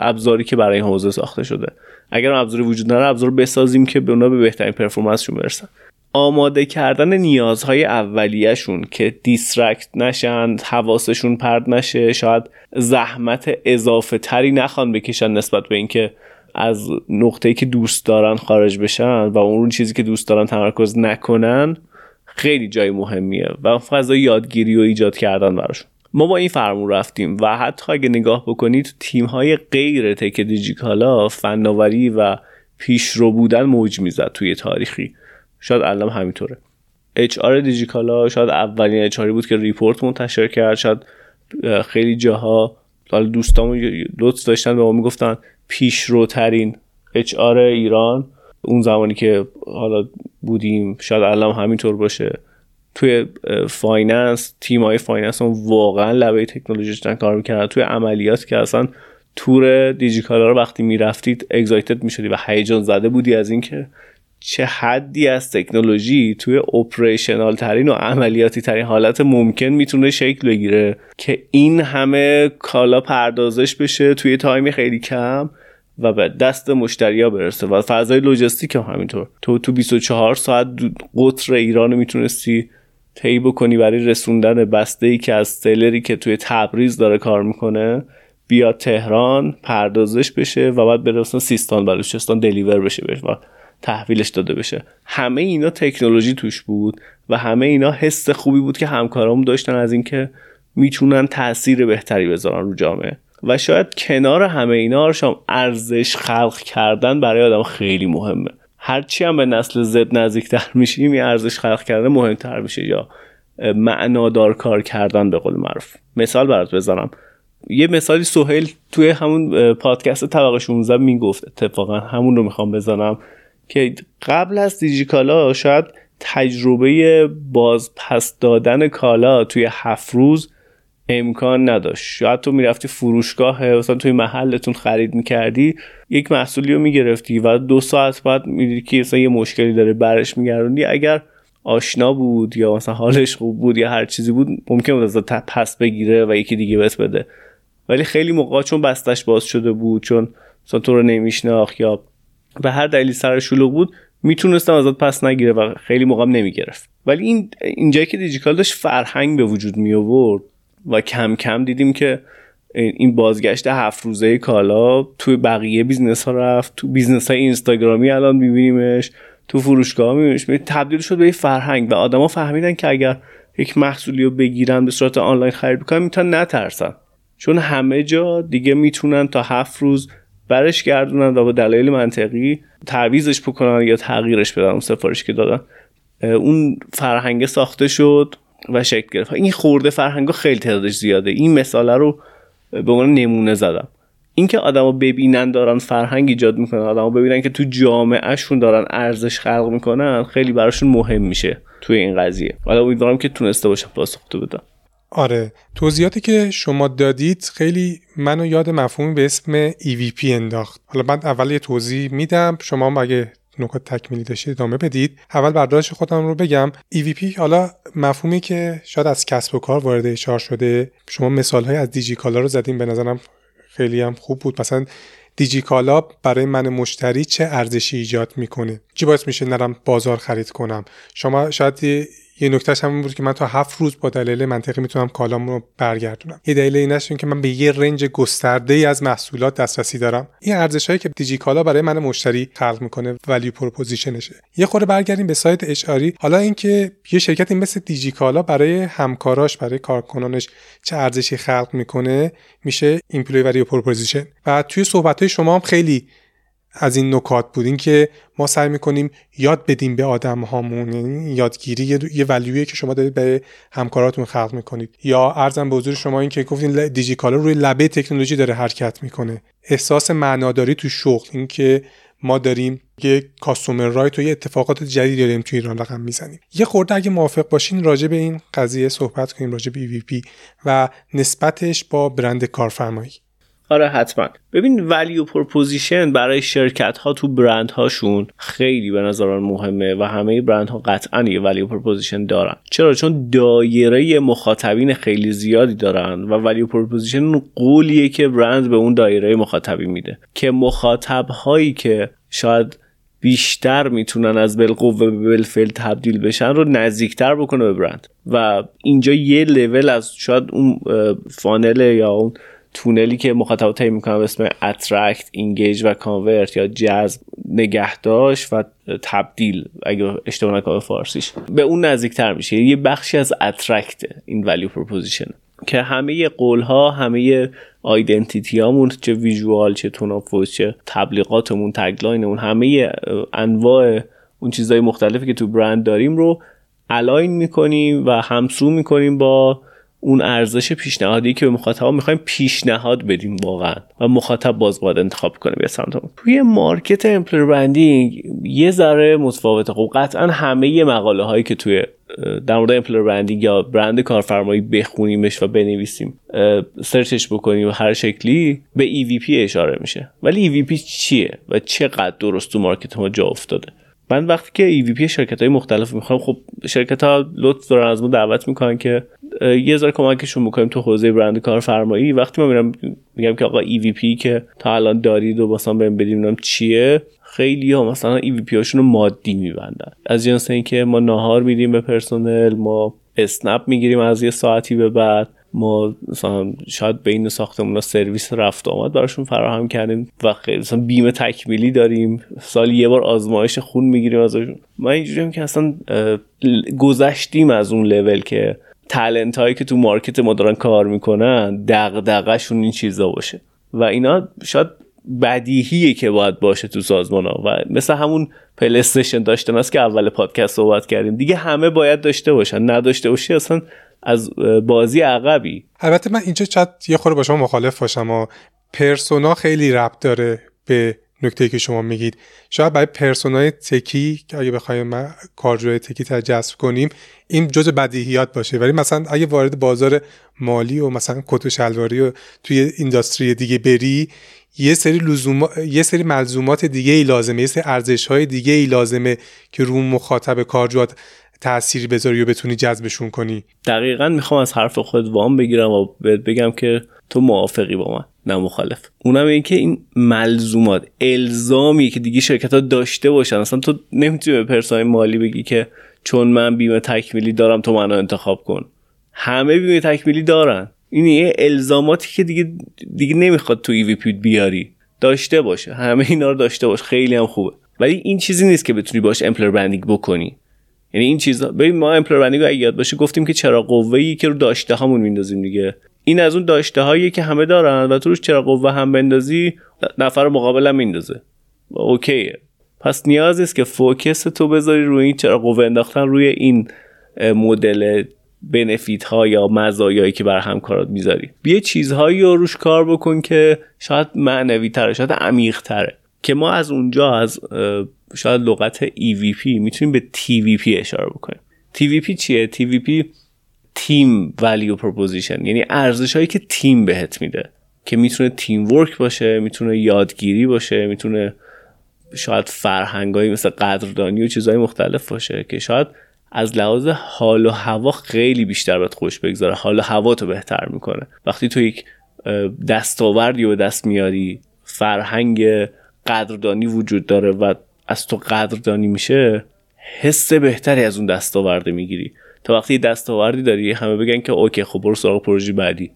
ابزاری که برای این حوزه ساخته شده. اگر ابزاری وجود نداره ابزار بسازیم که به اونا به بهترین performance شون برسن. آماده کردن نیازهای اولیهشون که distract نشن حواسشون پرت نشه شاید زحمت اضافه تری نخوان بکشن نسبت به اینکه از نقطه‌ای که دوست دارن خارج بشن و اون چیزی که دوست دارن تمرکز نکنن خیلی جای مهمیه و فضای یادگیری و ایجاد کردن براشون. ما با این فرمون رفتیم و حتی اگه نگاه بکنید تیم های غیر tech دیجیکالا فناوری و پیشرو بودن موج می‌زد توی تاریخی. شاید الان همینطوره. HR دیجیکالا شاید اولین HR بود که report منتشر کرد. شاید خیلی جاها حالا دوستامون لطف داشتن به ما می‌گفتن پیشروترین HR ایران. اون زمانی که حالا بودیم شاید الان همینطور باشه. توی finance تیم های finance هم واقعا لبه تکنولوژی داشتن کار می‌کردن. توی عملیات که اصلا تور دیجیکالا رو وقتی می‌رفتید excited می‌شدی و هیجان زده بودی از اینکه چه حدی از تکنولوژی توی operational ترین و عملیاتی ترین حالت ممکن می‌تونه شکل بگیره که این همه کالا پردازش بشه توی time خیلی کم و به دست مشتریا برسه و فضای لوجستیک هم همینطور. تو تو 24 ساعت قطر ایران می‌تونستی طی بکنی برای رسوندن بسته ای که از سلری که توی تبریز داره کار می‌کنه بیاد تهران پردازش بشه و بعد بره سیستان بلوچستان دلیور بشه بشه تحویلش داده بشه. همه اینا تکنولوژی توش بود و همه اینا حس خوبی بود که همکارامون داشتن از اینکه می‌تونن تاثیر بهتری بذارن رو جامعه. و شاید کنار همه اینا شما ارزش خلق کردن برای آدم خیلی مهمه. هرچی هم به نسل زد نزدیکتر میشیم این ارزش خلق کردن مهمتر میشه یا معنادار کار کردن به قول معروف. مثال برات بزنم. یه مثالی سهیل توی همون پادکست طبقه 16 می‌گفت اتفاقا. همون رو می‌خوام بزنم. که قبل از دیجیکالا شاید تجربه باز پس دادن کالا توی هفت روز امکان نداشت. شاید تو می‌رفتی فروشگاه مثلا توی محلتون خرید می‌کردی یک محصولی رو می‌گرفتی و دو ساعت بعد می‌دیدی که مثلا یه مشکلی داره برش میگردوندی. اگر آشنا بود یا مثلا حالش خوب بود یا هر چیزی بود ممکن بود از پس بگیره و یکی دیگه بس بده. ولی خیلی موقع چون بستش باز شده بود چون مثلا تو رو نمیشناخت یا به هر دلیلی سر شلوغ بود می‌تونستم ازت پس نگیره و خیلی موقع نمی‌گرفت. ولی این اینجایی که دیجیکال داشت فرهنگ به وجود می آورد و کم کم دیدیم که این بازگشت هفت روزه کالا توی بقیه business ها رفت تو business های اینستاگرامی الان میبینیمش تو فروشگاه میبینیمش. تبدیل شد به یه فرهنگ و آدما فهمیدن که اگر یک محصولی رو بگیرن به صورت آنلاین خرید بکنن می‌تونن نترسن. چون همه جا دیگه می‌تونن تا هفت روز برش گردونن و با دلایل منطقی تعویضش بکنن یا تغییرش بدن اون سفارش که دادن. اون فرهنگ ساخته شد و شکل گرفت. این خورده فرهنگ خیلی تعدادش زیاده. این مثاله رو به عنوان نمونه زدم. اینکه آدما ببینن دارن فرهنگ ایجاد می‌کنن آدما ببینن که تو جامعهشون دارن ارزش خلق می‌کنن خیلی براشون مهم میشه توی این قضیه. حالا امیدوارم که تونسته باشم پاسخ بدم. آره. توضیحاتی که شما دادید خیلی منو یاد مفهومی به اسم EVP انداخت. حالا من اول یه توضیح میدم. شما اگه نکات تکمیلی داشتید ادامه بدید. اول برداشت خودم رو بگم. EVP حالا مفهومی که شاید از کسب و کار وارد HR شده. شما مثال های از دیجیکالا رو زدیم به نظرم خیلی هم خوب بود. مثلا دیجیکالا برای من مشتری چه ارزشی ایجاد می‌کنه؟ چی باعث میشه نرم بازار خرید کنم؟ شما شاید یه نکتهش هم بود که من تا هفت روز با دلیل منطقی می‌تونم کالام رو برگردونم. یه دلیل اینش که من به یه range گسترده ای از محصولات دسترسی دارم. این ارزش هایی که دیجیکالا برای من مشتری خلق می‌کنه value proposition شه یه خورده برگردیم به ساید HR ی حالا اینکه یه شرکتی مثل دیجیکالا برای همکاراش برای کارکنانش چه ارزشی خلق می‌کنه میشه employee value proposition و توی صحبت های شما هم خیلی از این نکات بود. این که ما سعی می‌کنیم یاد بدیم به آدم هامون یعنی یادگیری یه, یه value یه که شما دارید به همکاراتون خلق می‌کنید. یا عرضم به حضور شما این که گفتین دیجیکالا روی لبه تکنولوژی داره حرکت می‌کنه. احساس معناداری تو شغل این که ما داریم یه customer رایت و اتفاقات جدید داریم تو ایران رقم می‌زنیم. یه خورده اگه موافق باشین راجع به این قضیه صحبت کنیم راجع به EVP و نسبتش با برند کارفرمایی. آره حتما. ببین value proposition برای شرکت ها تو برند هاشون خیلی به نظر مهمه و همه برند ها قطعا یه value proposition دارن. چرا؟ چون دایره مخاطبین خیلی زیادی دارن و value proposition قولیه که برند به اون دایره مخاطبی میده. که مخاطب هایی که شاید بیشتر می‌تونن از بالقوه به بالفعل تبدیل بشن رو نزدیکتر بکنه به برند و اینجا یه لول از شاید اون funnel یا اون تونلی که مخاطب طی می‌کنه به اسم attract engage و convert یا جذب نگهداشت و تبدیل اگه اشتباه نکنم فارسیش به اون نزدیکتر میشه. یه بخشی از attract این value proposition که همه قول ها همه identity هامون چه visual چه tone چه تبلیغاتمون tagline مون همه انواع اون چیزهای مختلفی که تو برند داریم رو align می‌کنیم و همسو می‌کنیم با اون ارزش پیشنهادی که به مخاطب می‌خوایم پیشنهاد بدیم واقعا و مخاطب باز باید انتخاب کنه به سمتمون توی market employer branding یه ذره متفاوته. خب قطعا همه مقاله هایی که توی در مورد employer branding یا برند کارفرمایی بخونیمش و بنویسیم search ش بکنیم و هر شکلی به EVP اشاره میشه. ولی EVP چیه و چقدر درست تو market ما جا افتاده؟ من وقتی که EVP شرکت های مختلف می‌خوام خب شرکت ها لطف دارن از ما دعوت می‌کنن که یه ذره کمکشون می‌کنیم تو حوزه برند کارفرمایی. وقتی ما میرم میگم که آقا EVP که تا الان دارید و واسه بهم بدیم چیه؟ خیلی ها مثلا EVP هاشون رو مادی میبندن. از جنس اینکه ما ناهار میدیم به پرسنل ما اسنپ می‌گیریم از یه ساعتی به بعد. ما مثلا شاید بین ساختمون سرویس رفت آمد براشون فراهم کردیم و خیلی مثلا بیمه تکمیلی داریم. سال یه بار آزمایش خون می‌گیریم ازشون. ما اینجوریم که اصلا گذشتیم از اون لول که تلنت هایی که تو مارکت ما دارن کار می‌کنن دغدغه‌شون این چیزا باشه. و اینا شاید بدیهیه که باید باشه تو سازمان ها. و مثل همون پلیستشن داشتن است که اول پادکست صحبت کردیم. دیگه همه باید داشته باشن. نداشته باشی اصلا از بازی عقبی. البته من اینجا چت یه خورده با شما مخالف باشم و پرسونا خیلی ربط داره به نکته که شما میگید. شاید برای پرسونای تکی که اگه بخوایم کارجوی تکی جذب کنیم این جز بدیهیات باشه. ولی مثلا اگه وارد بازار مالی و مثلا کت و شلواری و توی اینداستری دیگه بری یه سری لزوم یه سری ملزومات دیگه ای لازمه یه سری ارزش های دیگه ای لازمه که رو مخاطب کارجوات تأثیری بذاری و بتونی جذبشون کنی؟ دقیقا می‌خوام از حرف خود وام بگیرم و بگم که تو موافقی با من. نه مخالف. اونم این که این ملزومات الزامی که دیگه شرکت ها داشته باشن. اصلا تو نمی‌تونی به پرسای مالی بگی که چون من بیمه تکمیلی دارم تو منو انتخاب کن. همه بیمه تکمیلی دارن. این یه الزاماتی که دیگه دیگه نمی‌خواد تو ای وی بیاری. داشته باشه. همه اینا رو داشته باش. خیلی هم خوبه. ولی این چیزی نیست که بتونی باش امپلر برندینگ بکنی. یعنی این چیزا ببین ما امپلر اگه یاد باشه گفتیم که چرا قوه که رو داشته همون میندازیم دیگه. این از اون داشته هایی که همه دارن و تو روش چرا قوه هم بندازی نفر مقابل هم میندازه. okay ه. پس نیاز نیست که focus تو بذاری روی این چرا قوه انداختن روی این مدل benefit ها یا مزایایی که بر همکارات می‌ذاری. بیا چیزهایی رو روش کار بکن که شاید معنوی تره شاید عمیق تره که ما از اونجا از شاید لغت EVP می‌تونیم به TVP اشاره بکنیم. TVP چیه؟ TVP team value proposition یعنی ارزش هایی که تیم بهت میده که می‌تونه تیم ورک باشه می‌تونه یادگیری باشه می‌تونه شاید فرهنگایی مثل قدردانی و چیزهای مختلف باشه که شاید از لحاظ حال و هوا خیلی بیشتر باید خوش بگذاره. حال و هوا تو بهتر می‌کنه. وقتی تو یک دستاوردی به دست میاری فرهنگ قدردانی وجود داره و از تو قدردانی میشه حس بهتری از اون دستاورده می‌گیری. تا وقتی دستاوردی داری همه بگن که اوکی خب برو سراغ پروژه بعدی.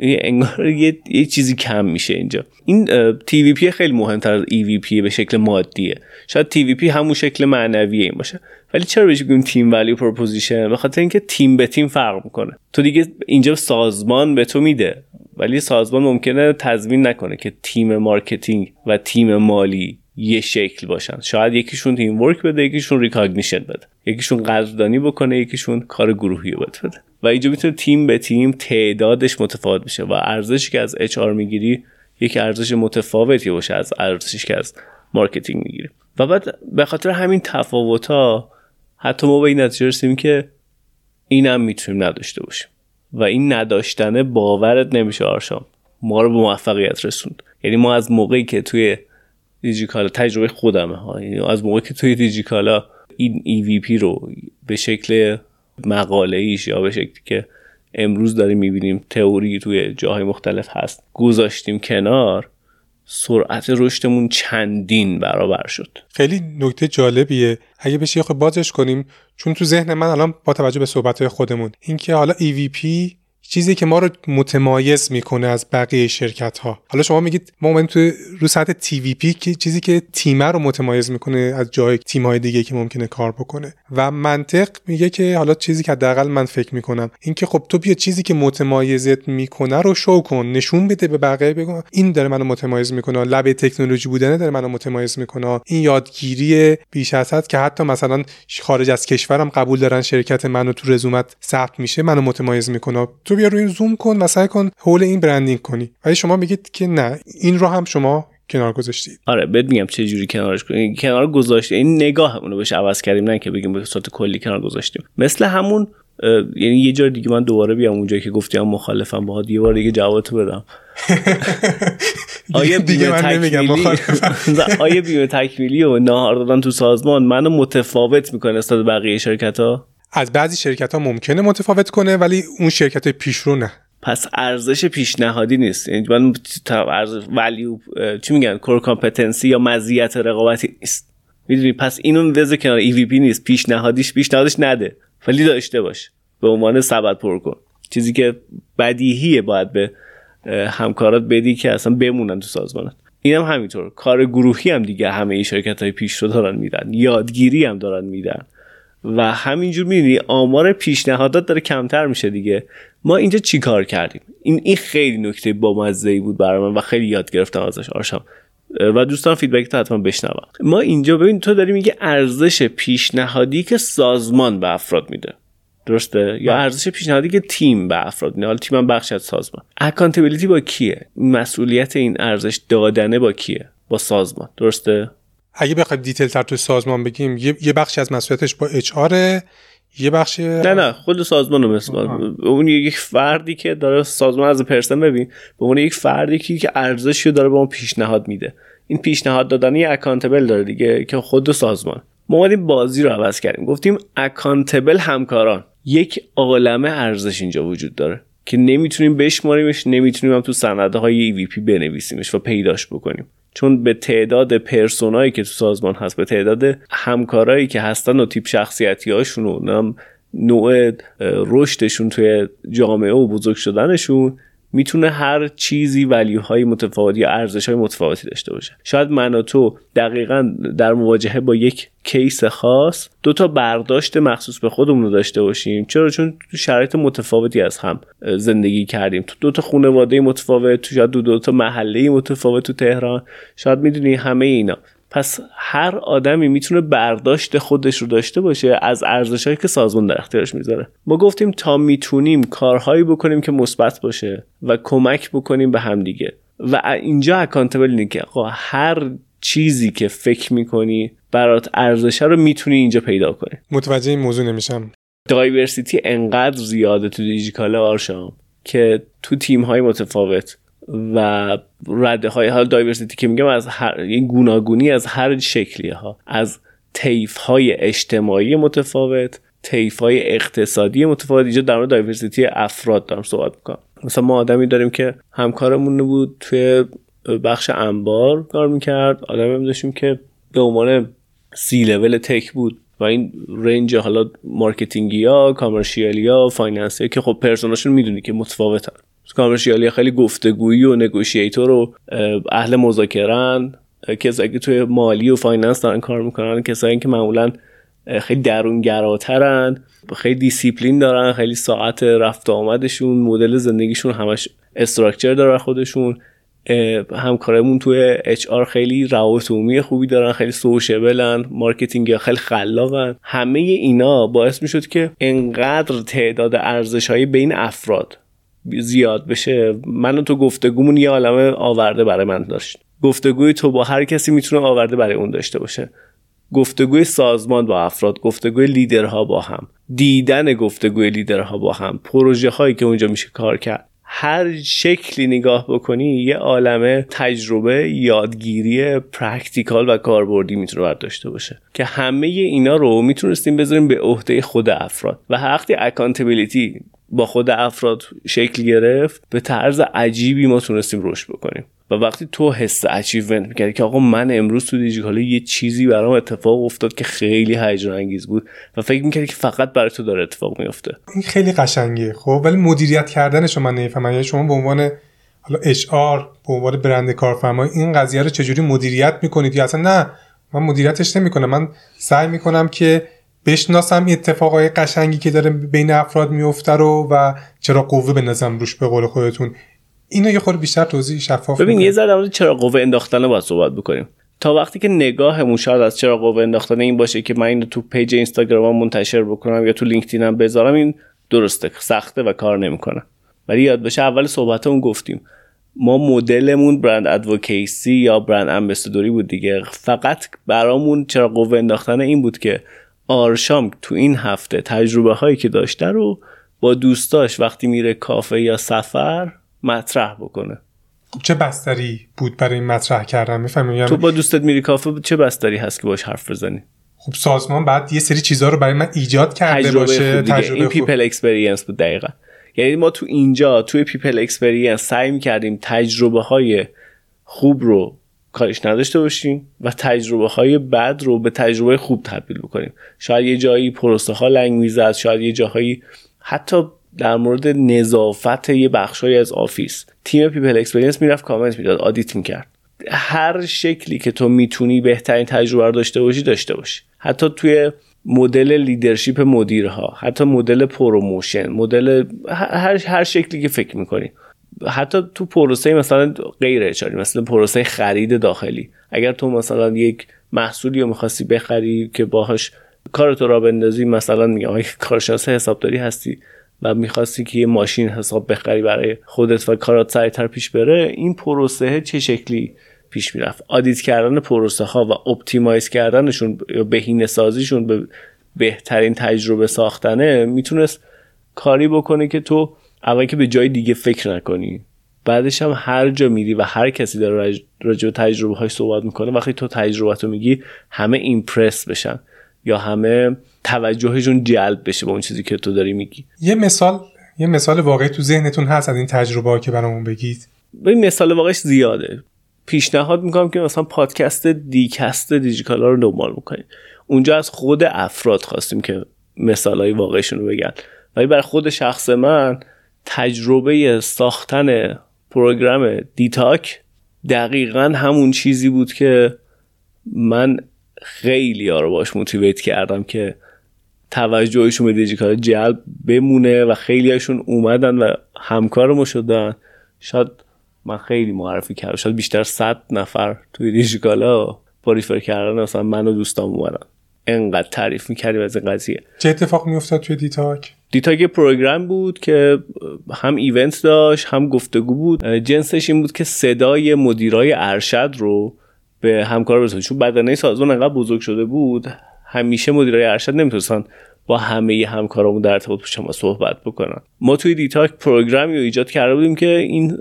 انگار یه،, یه چیزی کم میشه اینجا. این TVP خیلی مهمتر از EVP به شکل مادیه. شاید TVP همون شکل معنویه این باشه. ولی چرا بهش بگیم team value proposition به خاطر اینکه تیم به تیم فرق می‌کنه. تو دیگه اینجا سازمان به تو میده. ولی سازمان ممکنه تضمین نکنه که تیم marketing و تیم مالی یه شکل باشن. شاید یکیشون teamwork بده یکیشون recognition بده. یکیشون قدردانی بکنه یکیشون کار گروهی بده و اینجا می‌تونه تیم به تیم تعدادش متفاوت بشه و ارزشی که از HR می‌گیری یک ارزش متفاوتی باشه از ارزشی که از marketing می‌گیری. و بعد به خاطر همین تفاوت ها حتی ما به این نتیجه رسیدیم که اینم می‌تونیم نداشته باشیم. و این نداشتن باورت نمیشه آرشام. ما رو به موفقیت رسوند. یعنی ما از موقعی که توی دیجیکالا تجربه خودمه. ها یعنی از موقعی که توی دیجیکالا این EVP رو به شکل مقاله ایش یا به شکلی که امروز داریم می‌بینیم تئوری توی جاهای مختلف هست گذاشتیم کنار سرعت رشدمون چندین برابر شد. خیلی نکته جالبیه. اگه بشه یه بازش کنیم چون تو ذهن من الان با توجه به صحبت خودمون اینکه حالا EVP چیزی که ما رو متمایز می‌کنه از بقیه شرکت ها حالا شما میگید ما من تو رو سطح تی وی پی که چیزی که تیمه رو متمایز می‌کنه از جای تیم های دیگه که ممکنه کار بکنه. و منطق میگه که حالا چیزی که حداقل من فکر می‌کنم اینکه خب تو بیا چیزی که متمایزت می‌کنه رو شو کن نشون بده به بقیه بگو این داره منو متمایز می‌کنه لب تکنولوژی بودنه داره منو متمایز می‌کنه این یادگیری بیش از حد که حتی مثلا خارج از کشورم قبول دارن شرکت منو تو رزومت ثبت میشه منو متمایز می‌کنه. تو بیا روی زوم کن و سعی کن حول این برندینگ کنی. ولی شما میگید که نه این رو هم شما کنار گذاشتید. آره بهت میگم چه جوری کنارش کنیم کنار گذاشته این نگاهمون رو بهش عوض کردیم نه که بگیم به صورت کلی کنار گذاشتیم. مثل همون یعنی یه جور دیگه من دوباره بیام اونجایی که گفتی هم مخالفم باهات. یه بار دیگه جوابتو بدم. آیا بیمه تکمیلی؟ آیا بیمه تکمیلی و نهار دادن تو سازمان منو متفاوت می‌کنه نسبت بقیه شرکت ها از بعضی شرکت ها ممکنه متفاوت کنه ولی اون شرکت پیشرو نه. پس ارزش پیشنهادی نیست. یعنی من ارز value چی میگن؟ core competency یا مزیت رقابتی نیست. می‌دونی؟ پس اینو وزه کنار EVP نیست. پیشنهادیش پیشنهادش نده. ولی داشته باش. به عنوان سبد پر کن. چیزی که بدیهیه باید به همکارات بدی که اصلا بمونن تو سازمانت. اینم هم همینطور. کار گروهی هم دیگه همه ای شرکت های پیش رو دارن میدن. یادگیری هم دارن میدن. و همینجور می‌بینی آمار پیشنهادات داره کمتر میشه دیگه. ما اینجا چی کار کردیم؟ این این خیلی نکته با ای بود برای من و خیلی یاد گرفتم ازش آرشم. و دوستان فیدبک تو حتما بشنوم. ما اینجا ببین تو داری میگه ارزش پیشنهادی که سازمان به افراد میده. درسته؟ یا بله. ارزش پیشنهادی که تیم به افراد میده. حالا تیم هم بخش از سازمان. accountability با کیه؟ مسئولیت این ارزش دادنه با کیه؟ با سازمان. درسته؟ اگه بخوایم detail تر تو سازمان بگیم یه بخشی از مسئولیتش با اچ یه بخشی نه نه خود سازمان رو اون یک فردی که داره سازمان از person ببین به اون یک فردی که ارزشی رو داره به اون پیشنهاد میده. این پیشنهاد دادن یه accountable داره دیگه که خود سازمان. ما اومدیم بازی رو عوض کردیم. گفتیم اکانتبل همکاران. یک عالمه ارزش اینجا وجود داره که نمی‌تونیم بشماریمش نمی‌تونیم هم تو سنده های EVP بنویسیمش و پیداش بکنیم. چون به تعداد پرسونایی که تو سازمان هست به تعداد همکارایی که هستن و تیپ شخصیتی هاشون و نوع رشدشون توی جامعه و بزرگ شدنشون می‌تونه هر چیزی ولیوهای متفاوتی یا ارزش های متفاوتی داشته باشه. شاید من و تو دقیقا در مواجهه با یک کیس خاص دو تا برداشت مخصوص به خودمون رو داشته باشیم. چرا؟ چون تو شرایط متفاوتی از هم زندگی کردیم. تو دو تا خانواده متفاوت تو شاید دو, دو تا محله متفاوت تو تهران. شاید می‌دونی همه اینا. پس هر آدمی می‌تونه برداشت خودش رو داشته باشه از ارزشهایی که سازمان در اختیارش می‌ذاره. ما گفتیم تا می‌تونیم کارهایی بکنیم که مثبت باشه و کمک بکنیم به همدیگه. و اینجا اکانتبل اینه که هر چیزی که فکر می‌کنی برات ارزشه رو می‌تونی اینجا پیدا کنی. متوجه این موضوع نمیشم. diversity انقدر زیاده تو دیجیکالا آرشام که تو تیم های متفاوت و رده های حال diversity که میگم از هر این گوناگونی از هر شکلیه ها از طیف های اجتماعی متفاوت طیف های اقتصادی متفاوت. اینجا در مورد diversity افراد دارم صحبت می‌کنم. مثلا ما آدمی داریم که همکارمون بود توی بخش انبار کار می‌کرد. آدم داشتیم که به عنوان سی لول تک بود. و این range حالا marketing ی ها commercial ی ها finance ی که خب persona شون می‌دونی که متفاوتن. commercial ی خیلی گفتگویی و negotiator و اهل مذاکره‌ن کسایی که توی مالی و finance دارن کار می‌کنن کسایی که معمولا خیلی درونگراترن خیلی دیسیپلین دارن خیلی ساعت رفت آمدشون مدل زندگیشون همش structure داره خودشون همکارمون توی HR خیلی روابط عمومی خوبی دارن خیلی sociable ن marketing خیلی خلاقن. همه اینا باعث می‌شد که انقدر تعداد ارزش های بین افراد زیاد بشه. من و تو گفتگومون یه عالمه آورده برای من داشت. گفتگوی تو با هر کسی می‌تونه آورده برای اون داشته باشه. گفتگوی سازمان با افراد گفتگوی لیدرها با هم دیدن گفتگوی لیدرها با هم پروژه هایی که اونجا میشه کار کرد. هر شکلی نگاه بکنی یه عالمه تجربه یادگیری practical و کاربردی می‌تونه بر داشته باشه. که همه اینا رو می‌تونستیم بذاریم به عهده خود افراد. و وقتی accountability با خود افراد شکل گرفت به طرز عجیبی ما تونستیم رشد بکنیم. و وقتی تو حس achievement می‌کردی که آقا من امروز تو دیجیکالا یه چیزی برام اتفاق افتاد که خیلی هیجان انگیز بود و فکر می‌کردی که فقط برای تو داره اتفاق میفته این خیلی قشنگه. خب ولی مدیریت کردنش من نمی‌فهمم. یعنی شما به عنوان حالا HR به عنوان برند کارفرمای این قضیه رو چجوری مدیریت می‌کنید؟ یا اصلا نه من مدیریتش نمی‌کنم. من سعی می‌کنم که بشناسم اتفاقای قشنگی که داره بین افراد میفته رو و چراغ قوه بندازم روش به قول خودتون. اینو یه خورده بیشتر توضیح شفاف ببین یه ذره چراغ قوه انداختن باید صحبت بکنیم. تا وقتی که نگاهمون شاید از چراغ قوه انداختن این باشه که من اینو تو page اینستاگرام منتشر بکنم یا تو لینکدینم بذارم این درسته سخته و کار نمی‌کنه. ولی یاد باشه اول صحبتمون گفتیم. ما مدلمون برند ادوکیسی یا برند امبسادوری بود دیگه. فقط برامون چرا قوه انداختن این بود که آرشام تو این هفته تجربه هایی که داشته رو با دوستاش وقتی میره کافه یا سفر مطرح بکنه. چه بستری بود برای این مطرح کردن؟ می‌فهمی یعنی تو با دوستت میری کافه چه بستری هست که باش حرف بزنی؟ خب سازمان بعد یه سری چیزها رو برای من ایجاد کرده تجربه باشه تجربه این پیپل اکسپریانس بود دقیقا. یعنی ما تو اینجا توی people experience سعی می‌کردیم تجربه های خوب رو کارش نداشته باشیم و تجربه های بد رو به تجربه خوب تبدیل بکنیم. شاید یه جایی پروسه ها لنگ می‌زد شاید یه جاهایی حتی در مورد نظافت یه بخشهایی از office. تیم people experience می‌رفت کامنت می‌داد audit می‌کرد هر شکلی که تو می‌تونی بهترین تجربه رو داشته باشی داشته باشی. حتی توی مدل leadership مدیرها حتی مدل promotion مدل هر هر شکلی که فکر می‌کنی. حتی تو پروسه مثلا غیر HR ی مثلا پروسه خرید داخلی. اگر تو مثلا یک محصولی رو می‌خواستی بخری که باهاش کارتو راه بندازی مثلا میگم کارشناس حسابداری هستی و می‌خواستی که یه ماشین حساب بخری برای خودت و کارات سریعتر پیش بره این پروسه چه شکلی پیش می‌رفت؟ audit کردن پروسه ها و optimize کردنشون یا بهینه سازیشون به بهترین تجربه ساختنه می‌تونست کاری بکنه که تو اول که به جای دیگه فکر نکنی. بعدش هم هر جا میری و هر کسی داره راجع به تجربه های صحبت می‌کنه وقتی تو تجربه میگی همه impress بشن. یا همه توجهشون جلب بشه با اون چیزی که تو داری میگی. یه مثال یه مثال واقعی تو ذهنتون هست از این تجربه ها که برامون بگید؟ به مثال واقعیش زیاده. پیشنهاد می‌کنم که مثلا پادکست دیکَست دیجیکالا رو دنبال می‌کنید اونجا از خود افراد خواستیم که مثال های واقعیشون رو بگن. ولی برای خود شخص من تجربه ساختن program دیتاک دقیقا همون چیزی بود که من خیلی ها رو باش motivate کردم که توجهشون به دیجیکالا جلب بمونه و خیلی هاشون اومدن و همکار ما شدن. شاید من خیلی معرفی کردم. شاید بیشتر صد نفر توی دیجیکالا با refer کردن. مثلا من و دوستام اومدن. انقدر تعریف می‌کردیم از این قضیه. چه اتفاق میافتاد توی دیتاک؟ دیتاک program بود که هم event داشت هم گفتگو بود. جنسش این بود که صدای مدیرای ارشد رو به همکار برسونید چون بدنه سازمان انقدر بزرگ شده بود همیشه مدیرای ارشد نمی‌تونستن با همه همکارامون در ارتباط شما صحبت بکنن. ما توی دیتاک program ی رو ایجاد کرده بودیم که این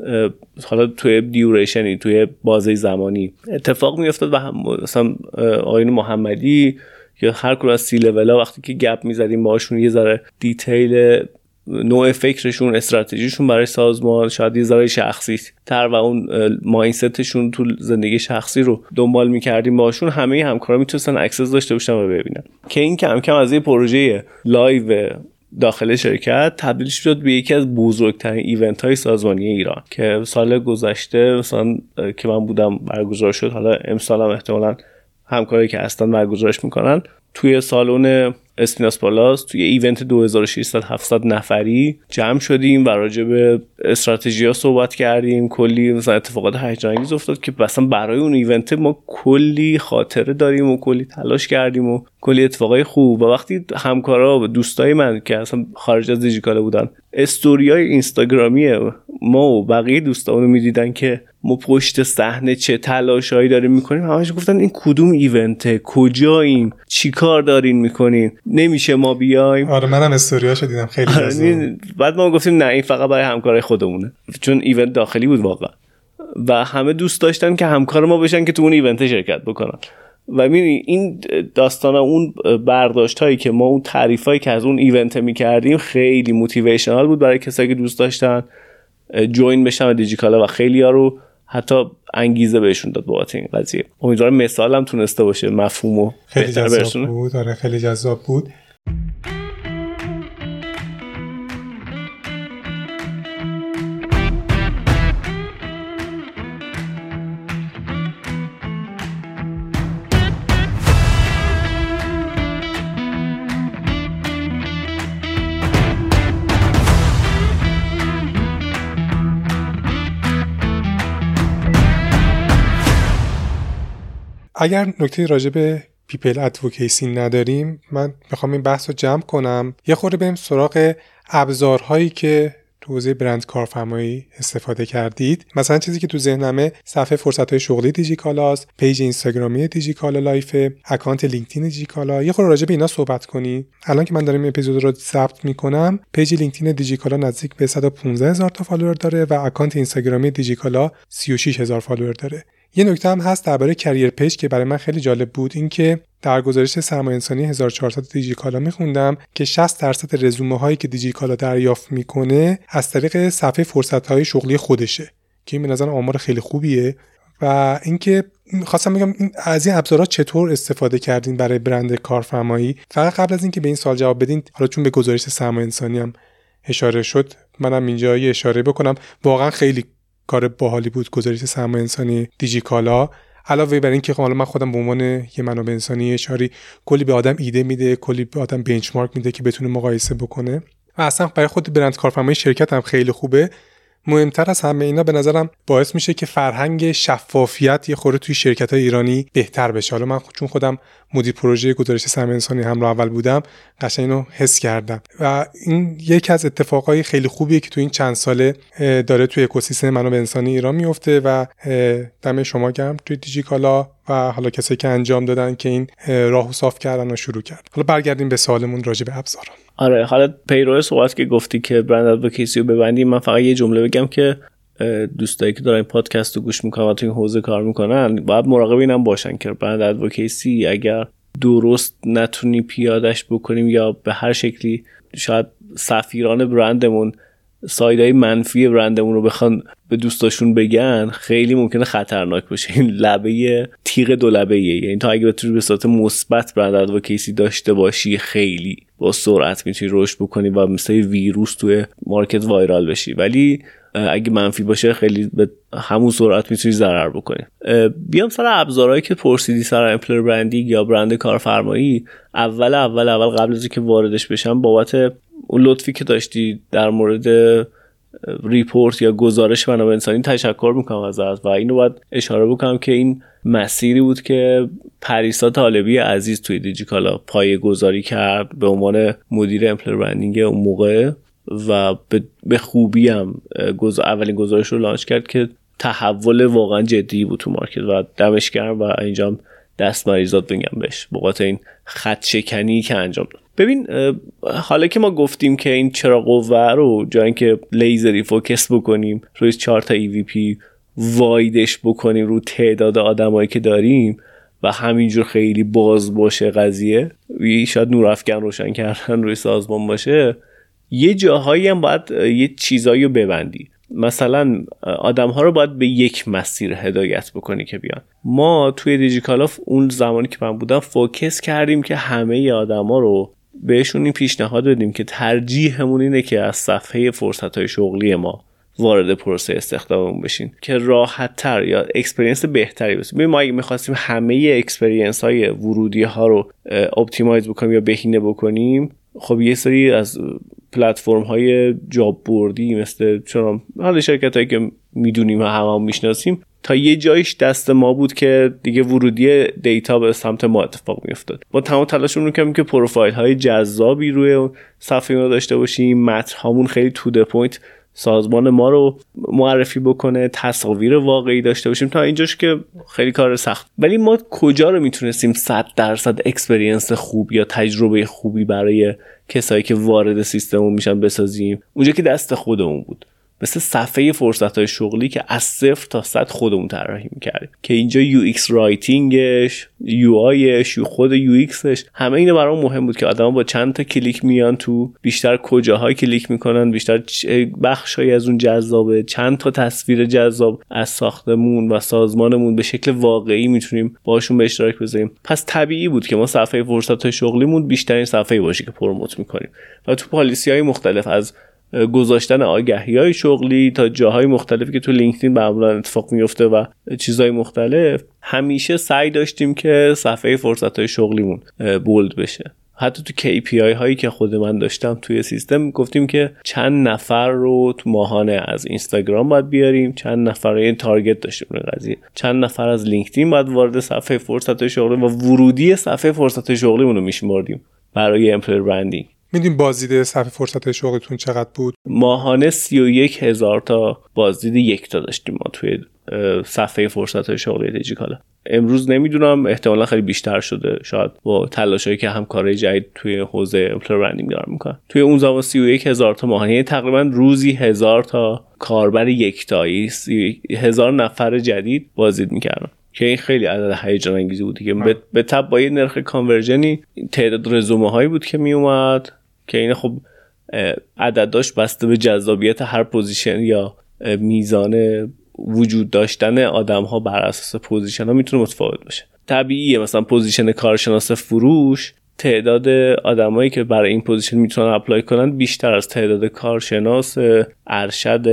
حالا توی duration ی توی بازه زمانی اتفاق میافتاد و هم مثلا آقایون محمدی یا هر کدوم از سی لولا وقتی که گپ می‌زدیم باشون یه ذره detail نوع فکرشون استراتژیشون برای سازمان شاید یه ذره شخصی تر و اون mindset شون تو زندگی شخصی رو دنبال می‌کردیم باشون همه همکارا می‌تونستن access داشته باشن و ببینن. که این کم کم از یه پروژه live داخل شرکت تبدیل شد به یکی از بزرگترین event های سازمانی ایران که سال گذشته مثلا که من بودم برگزار شد حالا امسال هم احتمالا همکاری که هستن برگزارش می‌کنن. توی سالن اسپیناس پالاس توی ایونت 2600 700 نفری جمع شدیم و راجع به استراتژی ها صحبت کردیم. کلی مثلا اتفاقات هیجان انگیز افتاد که مثلا برای اون ایونت ما کلی خاطره داریم و کلی تلاش کردیم و کلی اتفاقای خوب. و وقتی همکارا و دوستای من که اصلا خارج از دیجیکالا بودن استوری های اینستاگرامی ما و بقیه دوستامونو می‌دیدن که ما پشت صحنه چه تلاشایی داریم می‌کنیم همش گفتن این کدوم ایونته؟ کجاییم؟ چی کار دارین می‌کنین؟ نمیشه ما بیایم. آره منم استوریاشو دیدم خیلی آره بعد ما گفتیم نه این فقط برای همکارای خودمونه. چون ایونت داخلی بود واقعا. و همه دوست داشتن که همکار ما بشن که تو اون ایونت شرکت بکنن. و می‌بینی این داستان اون برداشت هایی که ما اون تعریف هایی که از اون ایونت می‌کردیم خیلی موتیویشنال بود برای کسایی که دوست داشتن جوین بشن و دیجیکالا و خیلی ها رو حتی انگیزه بهشون داد بابت این قضیه. امیدوارم مثالم تونسته باشه مفهوم و خیلی جذاب بود. آره خیلی جذاب بود. اگر نکته راجع به people advocacy نداریم من می‌خوام این بحث رو جمع کنم. یه خورده بریم سراغ ابزارهایی که تو حوزه برند کارفرمایی استفاده کردید. مثلا چیزی که تو ذهنمه صفحه فرصت های شغلی دیجیکالاست page اینستاگرامی دیجیکالا لایف account لینکدین دیجیکالا یه خورده راجع به اینا صحبت کنی. الان که من دارم این اپیزود رو ثبت می‌کنم page لینکدین دیجیکالا نزدیک به 115 هزار تا follower داره و account اینستاگرامی دیجیکالا 36 هزار follower داره. یه نکته هم هست درباره کریر پیج که برای من خیلی جالب بود اینکه در گزارش سرمایه انسانی 1400 دیجیکالا میخوندم که 60 درصد رزومه هایی که دیجیکالا دریافت می‌کنه از طریق صفحه فرصت های شغلی خودشه که این به نظر آمار خیلی خوبیه. و اینکه خواستم بگم از این ابزارها چطور استفاده کردین برای برند کارفرمایی؟ فقط قبل از اینکه به این سال جواب بدین حالا چون به گزارش سرمایه انسانی هم اشاره شد منم اینجا یه اشاره بکنم. واقعا خیلی کار باحالی بود گزارش سرمایه انسانی دیجیکالا علاوه بر اینکه حالا من خودم به عنوان یه منابع انسانی اشاری کلی به آدم ایده میده کلی به آدم بنچمارک میده که بتونه مقایسه بکنه. و اصلا برای خود برند کارفرمای شرکت هم خیلی خوبه. مهمتر از همه اینا به نظرم باعث میشه که فرهنگ شفافیت یه خوره توی شرکت های ایرانی بهتر بشه. حالا من چون خودم مدیر پروژه گزارش سرمایه انسانی هم اول بودم قشنگ اینو حس کردم. و این یکی از اتفاقای خیلی خوبیه که تو این چند ساله داره توی اکوسیستم منابع انسانی ایران میفته و دم شما گرم. توی دیجیکالا و حالا کسایی که انجام دادن که این راهو صاف کردن و شروع کرد. حالا برگردیم به سوالمون راجع به ابزارا. آره حالا پیرو صحبت که گفتی که برند ادوکیسی رو ببندیم من فقط یه جمله بگم که دوستایی که دارن پادکست رو گوش می‌کنن و تو این حوزه کار می‌کنن باید مراقب اینم باشن که برند ادوکیسی اگر درست نتونی پیادش بکنیم یا به هر شکلی شاید سفیران برندمون side های منفی برندمون رو بخوان به دوستاشون بگن خیلی ممکنه خطرناک باشه. این لبه تیغ دو لبه یعنی تا اگه بتونی به صورت مثبت brand advocacy داشته باشی خیلی با سرعت می‌تونی رشد بکنی و مثل ویروس توی market viral بشی. ولی اگه منفی باشه خیلی به همون سرعت می‌تونی ضرر بکنی. بیام سر ابزارهایی که پرسیدی سر employer branding یا برند کارفرمایی. اول اول اول قبل از که واردش بشم بابت اون لطفی که داشتی در مورد report یا گزارش منابع انسانی تشکر می‌کنم ازت و اینو باید اشاره بکنم که این مسیری بود که پریسا طالبی عزیز توی دیجیکالا پایه گذاری کرد به عنوان مدیر employer branding اون موقع و به خوبی هم اولین گزارش رو launch کرد که تحول واقعا جدی بود تو market و دمش گرم و اینجام دست مریزاد بگم بهش. بقات این خط شکنی که انجام داد. ببین حالا که ما گفتیم که این چراغ قوه رو جای اینکه لیزری focus بکنیم روی چهار تا EVP wide ش بکنیم رو تعداد آدمایی که داریم و همینجور خیلی باز باشه قضیه شاید نور افکن روشن کردن روی سازمان باشه یه جاهایی هم باید یه چیزایی رو ببندی. مثلا آدم ها رو باید به یک مسیر هدایت بکنی که بیان. ما توی دیجیکالا اون زمانی که من بودم focus کردیم که همه ها رو بهشون این پیشنهاد بدیم که ترجیحمون اینه که از صفحه فرصت های شغلی ما وارد پروسه استخداممون بشین که راحت تر یا experience بهتری بسازید ما اگه می‌خواستیم همه experience های ورودی ها رو optimize بکنیم یا بهینه بکنیم خب یه سری از پلتفرم های job board ی مثل چون حال شرکت هایی که می‌دونیم و همه هم می‌شناسیم تا یه جایش دست ما بود که دیگه ورودی data به سمت ما اتفاق میافتاد. با تمام تلاشمون می‌کنیم که پروفایل های جذابی روی صفحه ما داشته باشیم متن هامون خیلی to point سازمان ما رو معرفی بکنه تصاویر واقعی داشته باشیم تا اینجاش که خیلی کار سخت. ولی ما کجا رو می‌تونستیم 100 درصد experience خوب یا تجربه خوبی برای کسایی که وارد سیستممون میشن بسازیم؟ اونجا که دست خودمون بود. مثل صفحه فرصت های شغلی که از صفر تا صد خودمون طراحی می‌کردیم. که اینجا UX writing ش UI ش خود UX ش همه اینو برام مهم بود که آدما با چند تا کلیک میان تو بیشتر کجاهای کلیک می‌کنن بیشتر بخشهایی از اون جذابه چند تا تصویر جذاب از ساختمون و سازمانمون به شکل واقعی می‌تونیم باشون به اشتراک بذاریم. پس طبیعی بود که ما صفحه فرصت های شغلیمون بیشترین صفحه باشه که پروموت می‌کنیم. و تو پالیسی های مختلف از گذاشتن آگهی های شغلی تا جاهای مختلفی که تو لینکدین معمولا اتفاق میفته و چیزهای مختلف همیشه سعی داشتیم که صفحه فرصت های شغلیمون بولد بشه. حتی تو KPI هایی که خود من داشتم توی سیستم گفتیم که چند نفر رو تو ماهانه از اینستاگرام باید بیاریم چند نفر این target داشتیم این قضیه. چند نفر از لینکدین باید وارد صفحه فرصت شغلی و ورودی صفحه فرصت شغلیمون رو میشمردیم برای employer branding می‌دونیم بازدید صفحه فرصت شغلتون چقدر بود؟ ماهانه سی و یک هزار تا بازدید یک تا داشتیم ما توی صفحه فرصت شغلی دیجیکالا امروز نمی‌دونم احتمالا خیلی بیشتر شده. شاید با تلاشایی که همکارای جدید توی حوزه employer branding دارن می‌کنن. توی اون زمان سی و یک هزار تا ماهانه یعنی تقریبا روزی هزار تا کاربر یکتایی هزار نفر جدید بازدید می‌کردن. که این خیلی عدد هیجان انگیزی بود که به تبع با یه نرخ conversion ی تعداد رزومه هایی بود که میومد که این خب عدد داشت بسته به جذابیت هر position یا میزان وجود داشتن آدم ها بر اساس position ها می‌تونه متفاوت باشه. طبیعیه مثلا position کارشناس فروش تعداد آدمایی که برای این position می‌تونن apply کنن بیشتر از تعداد کارشناس ارشد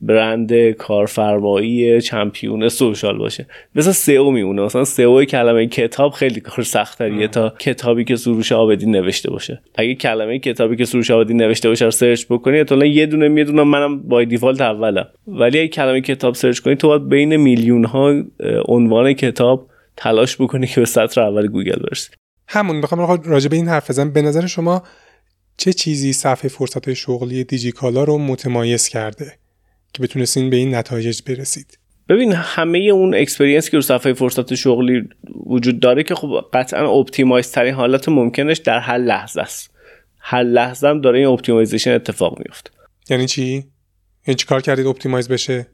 برند کارفرمایی champion social باشه. مثلا SEO میمونه. مثلا SEO کلمه کتاب خیلی کار سخت‌تریه تا کتابی که سروش عابدین نوشته باشه. اگه کلمه کتابی که سروش عابدین نوشته باشه رو search بکنی احتمالاً یه دونه می‌دونم منم by default اولم. ولی اگه کلمه کتاب search کنی تو باید بین میلیون ها عنوان کتاب تلاش بکنی که به سطر اول گوگل برسی. همون می‌خوام راجع به این حرف بزنم. به نظر شما چه چیزی صفحه فرصت شغلی دیجیکالا رو متمایز کرده که بتونستین به این نتایج برسید؟ ببین همه اون experience که رو صفحه فرصت شغلی وجود داره که خب قطعا optimize ترین حالت ممکنش در هر لحظه است. هر لحظه هم داره این optimization اتفاق میفته یعنی چی؟ یعنی چی کار کردید optimize بشه؟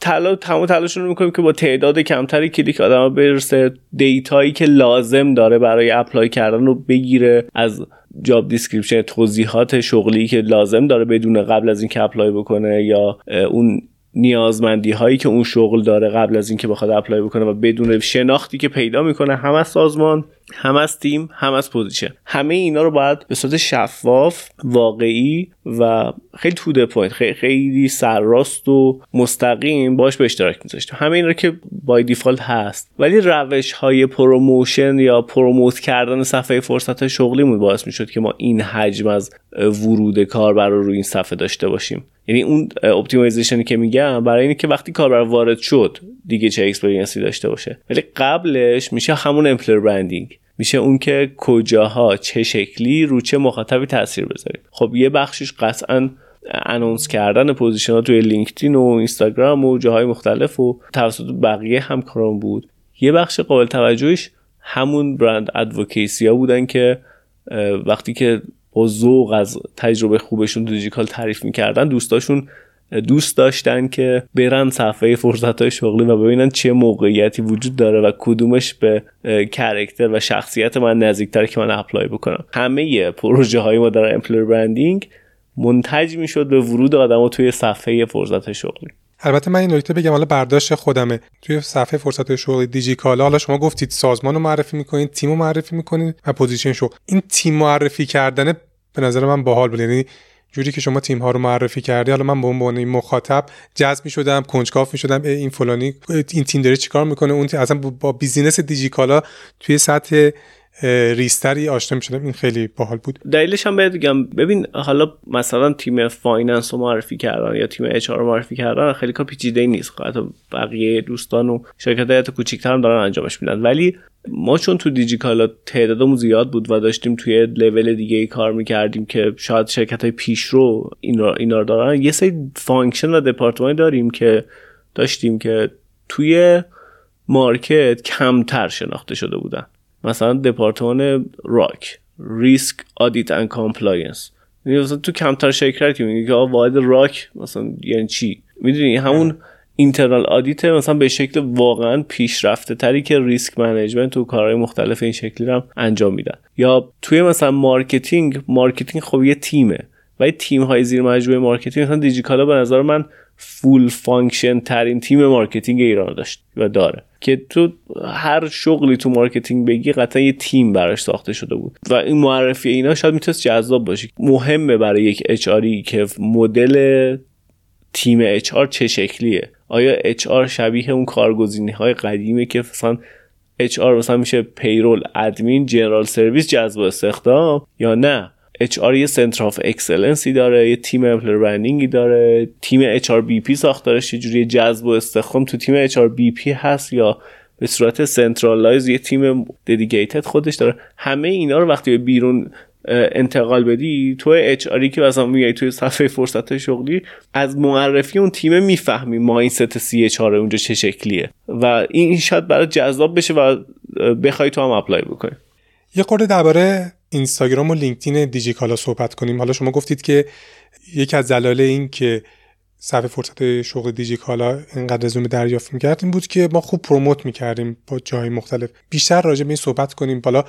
تلا تمام تلاشون رو می‌کنیم که با تعداد کمتری کلیک آدم برسه. data یی که لازم داره برای apply کردن رو بگیره. از job description توضیحات شغلی که لازم داره بدونه قبل از اینکه apply بکنه یا اون نیازمندی هایی که اون شغل داره قبل از اینکه بخواد apply بکنه و بدونه شناختی که پیدا می‌کنه هم از سازمان هم از تیم هم از position. همه اینا رو باید به صورت شفاف واقعی و خیلی to point خیلی, خیلی سرراست و مستقیم باش به اشتراک میذاشتیم. همه این رو که by default هست. ولی روش های promotion یا promote کردن صفحه فرصت شغلیمون باعث می‌شد که ما این حجم از ورود کاربر رو روی این صفحه داشته باشیم. یعنی اون optimization ی که میگم برای اینکه وقتی کاربر وارد شد دیگه چه experience ی داشته باشه. ولی قبلش میشه همون employer branding. میشه اون که کجاها چه شکلی رو چه مخاطبی تاثیر بذاریم خب یه بخشش قطعا announce کردن position ها توی لینکدین و اینستاگرام و جاهای مختلف و توسط بقیه همکاران بود. یه بخش قابل توجهش همون brand advocacy ها بودن که وقتی که با ذوق از تجربه خوبشون دیجیکالا تعریف می‌کردن دوستاشون دوست داشتن که برن صفحه فرصت های شغلی و ببینن چه موقعیتی وجود داره و کدومش به character و شخصیت من نزدیکتره که من apply بکنم. همه پروژه های ما در employer branding منتج می‌شد به ورود آدما توی صفحه فرصت شغلی. البته من این نکته بگم حالا برداشت خودمه. توی صفحه فرصت شغلی دیجیکالا حالا شما گفتید سازمان رو معرفی می‌کنید تیم رو معرفی می‌کنید و position شغل این تیم معرفی کردن به نظر من باحال بود. یعنی جوری که شما تیم ها رو معرفی کردی حالا من به عنوان مخاطب جذب می‌شدم کنجکاو می‌شدم این فلانی این تیم داره چیکار می‌کنه؟ اون اصلا با business دیجیکالا توی سطح ریزتری آشنا می‌شدم. این خیلی باحال بود. دلیلش هم بگم ببین حالا مثلا تیم finance رو معرفی کردن یا تیم HR رو معرفی کردن خیلی کار پیچیده نیست. حتی بقیه دوستان و شرکت کوچیک‌تر هم دارن انجامش میدن. ولی ما چون تو دیجیکالا تعدادمون زیاد بود و داشتیم توی لول دیگه ای کار می‌کردیم که شاید شرکت های پیشرو اینا, اینا رو دارن یه سری function و دپارتمان داریم که داشتیم که توی market کمتر شناخته شده بودن. مثلا دپارتمان RAC risk audit and compliance مثلا تو کمتر شرکت که میگه که واحد RAC مثلا یعنی چی؟ می‌دونی؟ همون internal audit مثلا به شکل واقعا پیشرفته تری که risk management و کارهای مختلف این شکلی رو انجام میدن. یا توی مثلا marketing marketing خب یه تیمه. و تیم های زیر مجموعه marketing مثلا دیجیکالا به نظر من full function ترین تیم marketing ایران داشت و داره. که تو هر شغلی تو marketing بگی قطعا یه تیم براش ساخته شده بود. و این معرفی اینا شاید می‌تونست جذاب باشه. مهمه برای یک HR که مدل تیم HR چه شکلیه؟ آیا HR شبیه اون کارگزینی های قدیمه که مثلا HR مثلا میشه payroll admin general service جذب استخدام یا نه؟ HR یه center of excellence ی داره یه تیم employer branding ی داره تیم HRBP ساختارش چه جوری جذب و استخدام تو تیم HRBP هست یا به صورت centralized یه تیم dedicated خودش داره. همه اینا رو وقتی به بیرون انتقال بدی تو HR ی که مثلا میای توی صفحه فرصت شغلی از معرفی اون تیم می‌فهمی mindset HR اونجا چه شکلیه. و این شاید برات جذاب بشه و بخوای تو هم apply بکنی. یه خورده درباره اینستاگرام و لینکدین دیجیکالا صحبت کنیم. حالا شما گفتید که یکی از دلایل این که صفحه فرصت شغل دیجیکالا اینقدر رزومه دریافت می‌کرد این بود که ما خوب promote می‌کردیم با جای مختلف. بیشتر راجع به این صحبت کنیم. بالا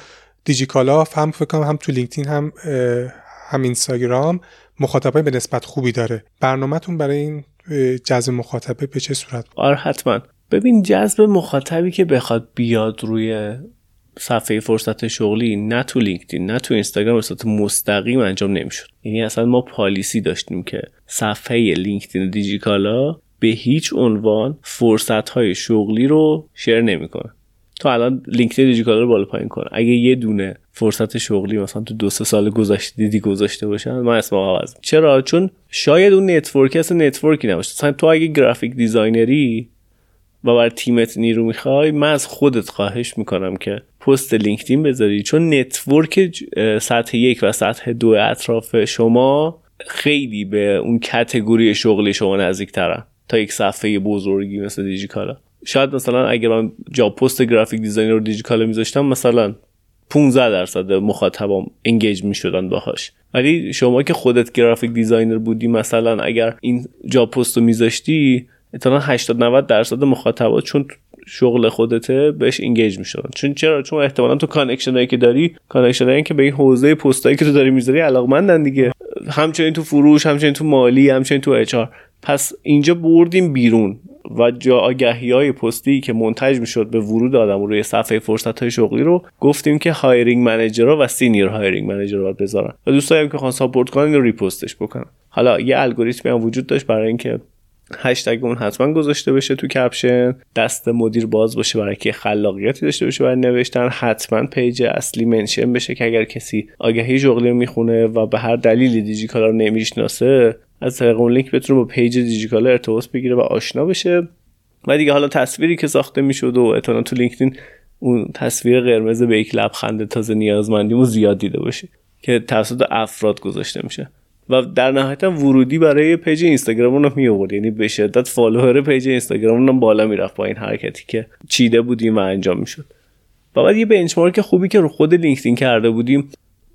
دیجیکالا هم فکر کنم هم تو لینکدین هم هم اینستاگرام مخاطبای به نسبت خوبی داره. برنامهتون برای این جذب مخاطبه به چه صورت؟ آره حتما. ببین جذب مخاطبی که بخواد بیاد روی صفحه فرصت شغلی نه تو لینکدین نه تو اینستاگرام به مستقیم انجام نمی‌شد. یعنی اصلا ما پالیسی داشتیم که صفحه لینکدین دیجیکالا به هیچ عنوان فرصت های شغلی رو شیر نمی‌کنه تو الان لینکدین دیجیکالا رو بالا پایین کن. اگه یه دونه فرصت شغلی مثلا تو دو سه سال گذشته دیدی گذاشته باشن من اسم عوض چرا؟ چون شاید اون network اصلا network ی نباشه. مثلا تو اگه graphic designer ی و برا تیمت نیرو می‌خوای من از خودت خواهش می‌کنم که پست لینکدین بذاری. چون network سطح یک و سطح دو اطراف شما خیلی به اون category شغلی شما نزدیک ترن تا یک صفحه بزرگی مثل دیجیکالا. شاید مثلا اگر من job post graphic designer رو دیجیکالا میذاشتم مثلا 15 درصد مخاطبام engage می‌شدن باهاش. ولی شما که خودت graphic designer بودی مثلا اگر این job post رو میذاشتی احتمالاً 80 90 درصد مخاطبات چون شغل خودته بهش engage می‌شدن. چون چرا؟ چون احتمالا تو connection که داری connection که به این حوزه پستایی که تو داری می‌ذاری علاقمندن دیگه. همچنین تو فروش همچنین تو مالی همچنین تو HR پس اینجا بردیم بیرون و جا آگهی های پستی که منتج می‌شد به ورود آدم روی صفحه فرصت های شغلی رو گفتیم که hiring manager و senior hiring manager رو بذارن. و دوستایی که خواهن support کنن repost ش بکنن. حالا یه الگوریتمی هم وجود داشت برای اینکه هشتگ اون حتما گذاشته بشه تو caption. دست مدیر باز باشه برای که خلاقیتی داشته باشه برای نوشتن. حتما page اصلی mention بشه که اگر کسی آگهی شغلی می‌خونه و به هر دلیلی دیجیکالا رو نمی‌شناسه از طریق اون لینک بتونه با page دیجیکالا ارتباط بگیره و آشنا بشه. و دیگه حالا تصویری که ساخته می‌شد و اتانا تو لینکدین اون تصویر قرمز به یک لبخند تازه نیازمندیمو زیاد دیده باشه که توسط افراد گذاشته میشه. و در نهایت ورودی برای page اینستاگرام رو می آورد یعنی به شدت follower page اینستاگرام هم بالا می‌رفت با این حرکتی که چیده بودیم و انجام می‌شد. و بعد یه benchmark خوبی که رو خود لینکدین کرده بودیم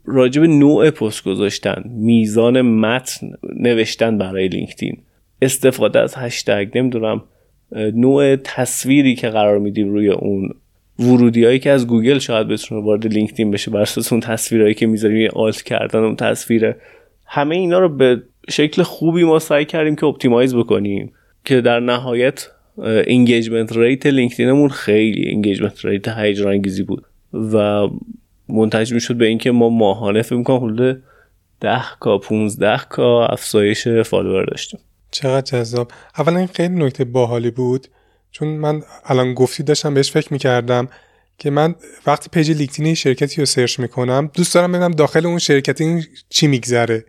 راجب نوع پست گذاشتن میزان متن نوشتن برای لینکدین. استفاده از هشتگ نمی‌دونم نوع تصویری که قرار میدیم روی اون ورودی هایی که از گوگل شاید بتونه وارد لینکدین بشه بر اساس اون تصویرهایی که می‌ذاریم alt کردن اون تصویر همه اینا رو به شکل خوبی ما سعی کردیم که optimize بکنیم که در نهایت engagement rate لینکدینمون خیلی engagement rate هیجان انگیزی بود و منتج می‌شد به اینکه ما ماهانه فکر می‌کنم حدود 10 K 15 K افزایش follower داشتیم. چقدر جذاب. اولا این خیلی نکته باحالی بود چون من الان گفتی داشتم بهش فکر می‌کردم که من وقتی page لینکدین شرکتی رو search می‌کنم دوست دارم ببینم داخل اون شرکتی چی میگذره.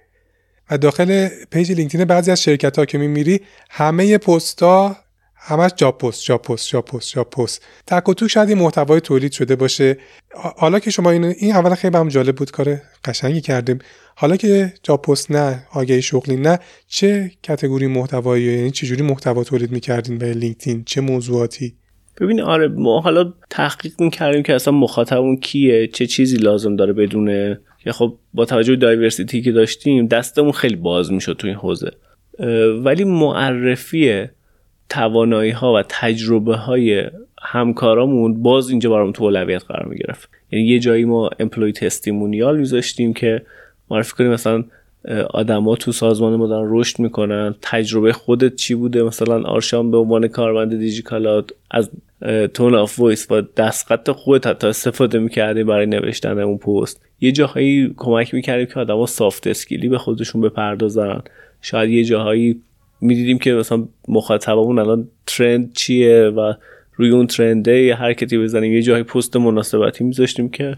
و داخل page لینکدین بعضی از شرکت ها که میری همه پستا همش job post job post job post job post. تک و توک شاید محتوای تولید شده باشه. حالا که شما این این اول خیلی هم جالب بود کار قشنگی کردیم. حالا که job post نه آگهی شغلی نه چه category محتوایی یعنی چه جوری محتوا تولید می‌کردین به لینکدین؟ چه موضوعاتی؟ ببین آره ما حالا تحقیق می‌کردیم که اصلا مخاطبمون کیه چه چیزی لازم داره بدونه. که خب با توجه diversity که داشتیم دستمون خیلی باز می‌شد تو این حوزه. ولی معرفی توانایی ها و تجربه های همکارامون باز اینجا برام تو اولویت قرار می گرفت یعنی یه جایی ما employee testimonial میذاشتیم که معرفی کنیم مثلا آدما تو سازمان ما دارن رشد می‌کنن. تجربه خودت چی بوده؟ مثلا آرشام به عنوان کارمند دیجیکالات از tone of voice و دستخط خودت حتی استفاده می‌کردی برای نوشتن اون پست. یه جاهایی کمک می‌کردیم که آدما soft skill ی به خودشون بپردازن. شاید یه جاهایی می‌دیدیم که مثلا مخاطبمون الان ترند چیه و روی اون ترنده یه حرکتی بزنیم. یه جایی پست مناسبتی میذاشتیم که